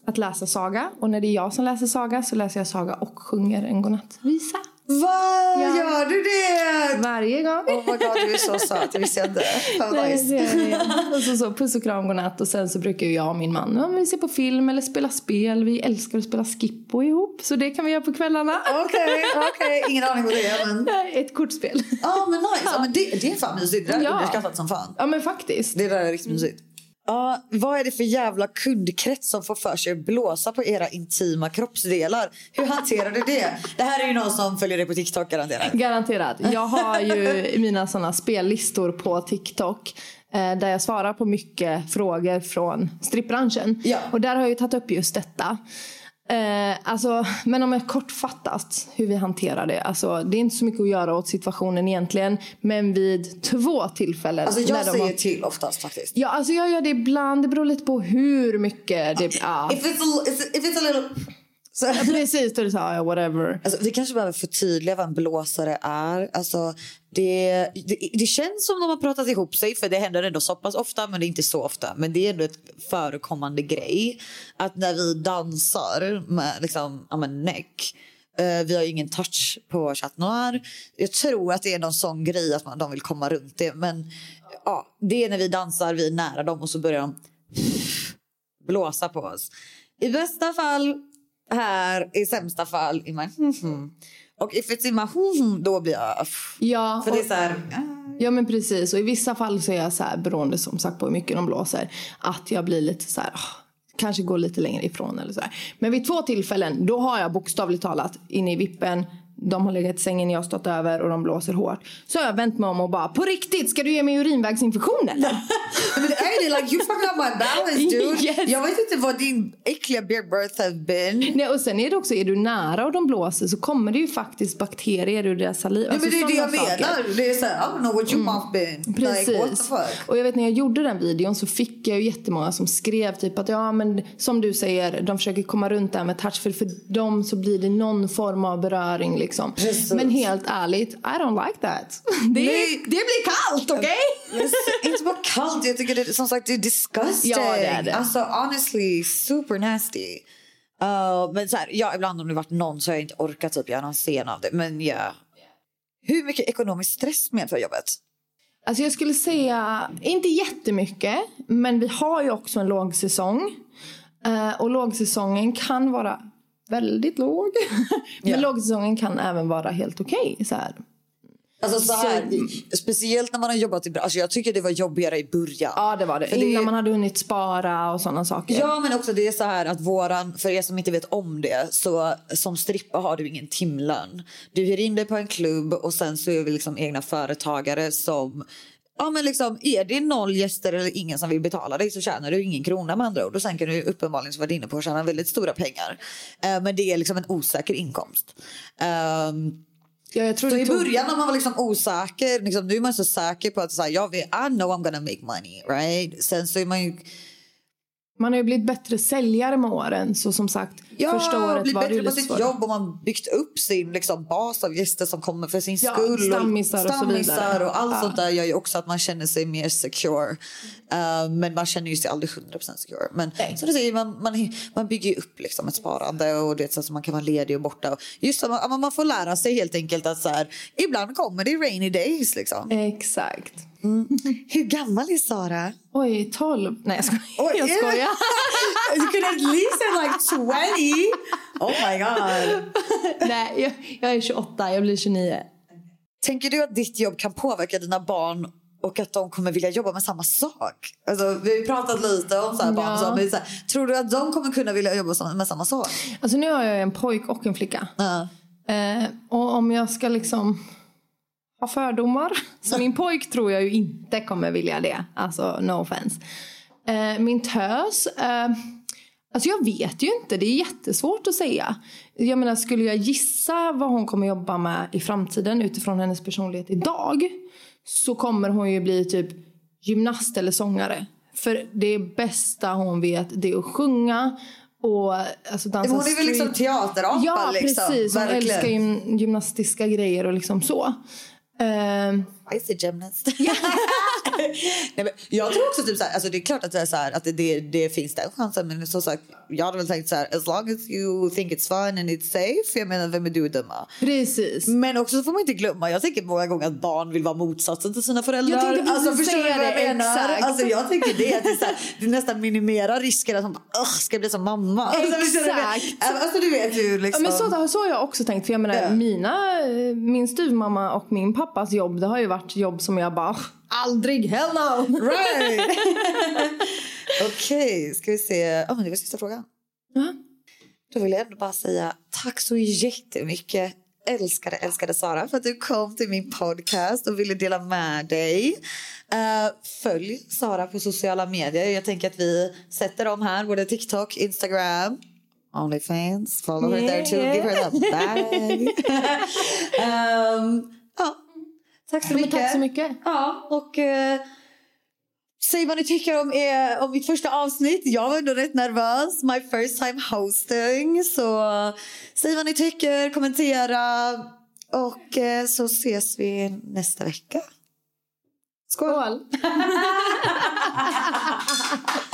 Att läsa saga. Och när det är jag som läser saga så läser jag saga och sjunger en godnattvisa. Vad Ja. gör du det? Varje gång. Oh my god, du är så söt. Det visste jag inte. Fan, Nej, nice. så, så puss och kram godnatt och sen så brukar jag och min man ja, vi se på film eller spela spel. Vi älskar att spela Skippo ihop så det kan vi göra på kvällarna. Okej, okej. Ingen aning vad det är men... Ett kortspel. Ja men nice. Ja, men det, det är fan mysigt. Det är Ja. underskattat som fan. Ja men faktiskt. Det där är riktigt mysigt. Ja, vad är det för jävla kundkrets som får för sig att blåsa på era intima kroppsdelar? Hur hanterar du det? Det här är ju någon som följer dig på TikTok garanterat. Garanterat. Jag har ju mina såna spellistor på TikTok eh, där jag svarar på mycket frågor från strippbranschen. Ja. Och där har jag tagit upp just detta. Eh, alltså, men om jag kortfattat hur vi hanterar det. Alltså, det är inte så mycket att göra åt situationen egentligen. Men vid två tillfällen. Alltså jag säger har- till oftast faktiskt. Ja, alltså jag gör det ibland. Det beror lite på hur mycket det... Ja. If it's a, if it's a little... Så, Precis, då så här, ja, whatever. alltså, vi kanske behöver förtydliga vad en blåsare är. Alltså, det, det, det känns som de har pratat ihop sig för det händer ändå så pass ofta men det är inte så ofta. Men det är ändå ett förekommande grej att när vi dansar med liksom, ja, men neck eh, vi har ingen touch på Chat Noir. Jag tror att det är någon sån grej att man, de vill komma runt det. Men ja, det är när vi dansar, vi är nära dem och så börjar de blåsa på oss. I bästa fall här, i sämsta fall i my hmm Och if it's in my hmm då blir jag... Ja, För det är så här... Ja men precis. Och i vissa fall så är jag så här beroende som sagt på hur mycket de blåser att jag blir lite så här ah, kanske går lite längre ifrån eller så här. Men vid två tillfällen då har jag bokstavligt talat inne i vippen de har legat i sängen, jag har stått över och de blåser hårt. Så har jag vänt mig om och bara, på riktigt, ska du ge mig urinvägsinfektion eller? Men är det, like you fucking up my balance dude. Yes. Jag vet inte vad din äckliga beer birth has been. Nej, och sen är det också, är du nära och de blåser så kommer det ju faktiskt bakterier ur deras saliv. Nej, men det är det jag saker. menar. Det är så här, I don't know what your mouth been. Like, what the Precis. fuck? och jag vet när jag gjorde den videon så fick jag ju jättemånga som skrev typ att ja men som du säger, de försöker komma runt det här med touch för för dem så blir det någon form av beröring liksom. Precis. Men helt ärligt, I don't like that. Det, Nej. det blir kallt, okej? S- inte bara kallt, jag tycker det är som sagt det är disgusting. Ja, det är det. Alltså honestly, super nasty. Uh, men så här, ja, ibland om det varit någon så har jag inte orkat typ göra någon scen av det. Men ja. Hur mycket ekonomisk stress medför jobbet? Alltså jag skulle säga, inte jättemycket, men vi har ju också en lågsäsong. Eh, och lågsäsongen kan vara väldigt låg. men Ja. lågsäsongen kan även vara helt okej. så här. Alltså så här, speciellt när man har jobbat i bra- alltså Jag tycker det var jobbigare i början. Ja, det var det. För det- Innan man hade hunnit spara och sådana saker. Ja men också det är så här att våran, för er som inte vet om det, så som strippa har du ingen timlön. Du hyr in dig på en klubb och sen så är vi liksom egna företagare som Ja men liksom är det noll gäster eller ingen som vill betala dig så tjänar du ingen krona med andra ord och sen kan du uppenbarligen som inne på tjäna väldigt stora pengar. Eh, men det är liksom en osäker inkomst. Ehm, Ja, jag tror så i början när man var liksom osäker, liksom, nu är man så säker på att så här, jag vet, I know I'm gonna make money, right? Sen så är man ju Man har ju blivit bättre säljare med åren. Så som sagt, Ja, första året var det ju bättre på sitt svårare. jobb och man byggt upp sin liksom, bas av gäster som kommer för sin Ja, skull. stammisar och stammisar vidare. och allt Ja. sånt där gör ju också att man känner sig mer secure. Uh, men man känner ju sig aldrig 100% secure. Men som du säger, man, man, man bygger ju upp liksom ett sparande och det så att man kan vara ledig och borta. Och Just så, man, man får lära sig helt enkelt att så här, ibland kommer det rainy days. Liksom. Exakt. Hur gammal är Sara? Oj, 12. Nej, jag skojar. Oj, jag skojar. you could at least say like 20. Oh my god. Nej, jag, jag är 28. Jag blir 29. Tänker du att ditt jobb kan påverka dina barn och att de kommer vilja jobba med samma sak? Alltså, vi har pratat lite om så här barn. Ja. Så, men så här, tror du att de kommer kunna vilja jobba med samma sak? Alltså nu har jag en pojk och en flicka. Ja. Eh, och om jag ska liksom ha fördomar. Så min pojk tror jag ju inte kommer vilja det. Alltså no offense. Eh, min tös. Eh, alltså jag vet ju inte. Det är jättesvårt att säga. Jag menar skulle jag gissa vad hon kommer jobba med i framtiden utifrån hennes personlighet idag. Så kommer hon ju bli typ gymnast eller sångare. För det bästa hon vet det är att sjunga. Och alltså dansa Hon är väl liksom teaterapa? Ja, liksom. precis. Hon Verkligen. älskar gym, gymnastiska grejer och liksom så. Ehm, See gymnast. Nej, men jag tror också typ så här, alltså det är klart att det, är så här, att det, det, det finns den chansen men som sagt, jag hade väl tänkt så här as long as you think it's fun and it's safe. Jag menar vem är du att döma? precis. Men också så får man inte glömma, jag tänker många gånger att barn vill vara motsatsen till sina föräldrar. Jag tänkte alltså, förstår du vad jag menar? exakt. Alltså, jag tänker det, att det, så här, det nästan minimerar risken att man bara, "Ugh, ska bli som mamma. Alltså, Exakt. Alltså du vet Ja, liksom. men så, så har jag också tänkt. För jag menar, Ja. mina, eh, min styvmamma och min pappas jobb, det har ju varit jobb som jag bara aldrig, hello! Right. Okej, ska vi se. Men det var sista frågan. Då vill jag ändå bara säga tack så jättemycket älskade, älskade Sara för att du kom till min podcast och ville dela med dig. Eh, följ Sara på sociala medier. Jag tänker att vi sätter dem här, både TikTok, Instagram, Onlyfans. Follow her there too. Give her that bag. Ehm, ja, tack så mycket. tack så mycket. Ja, och eh, säg vad ni tycker om, er, om mitt första avsnitt. Jag var ändå rätt nervös. My first time hosting. Så säg vad ni tycker, kommentera. Och eh, så ses vi nästa vecka. Skål! Skål.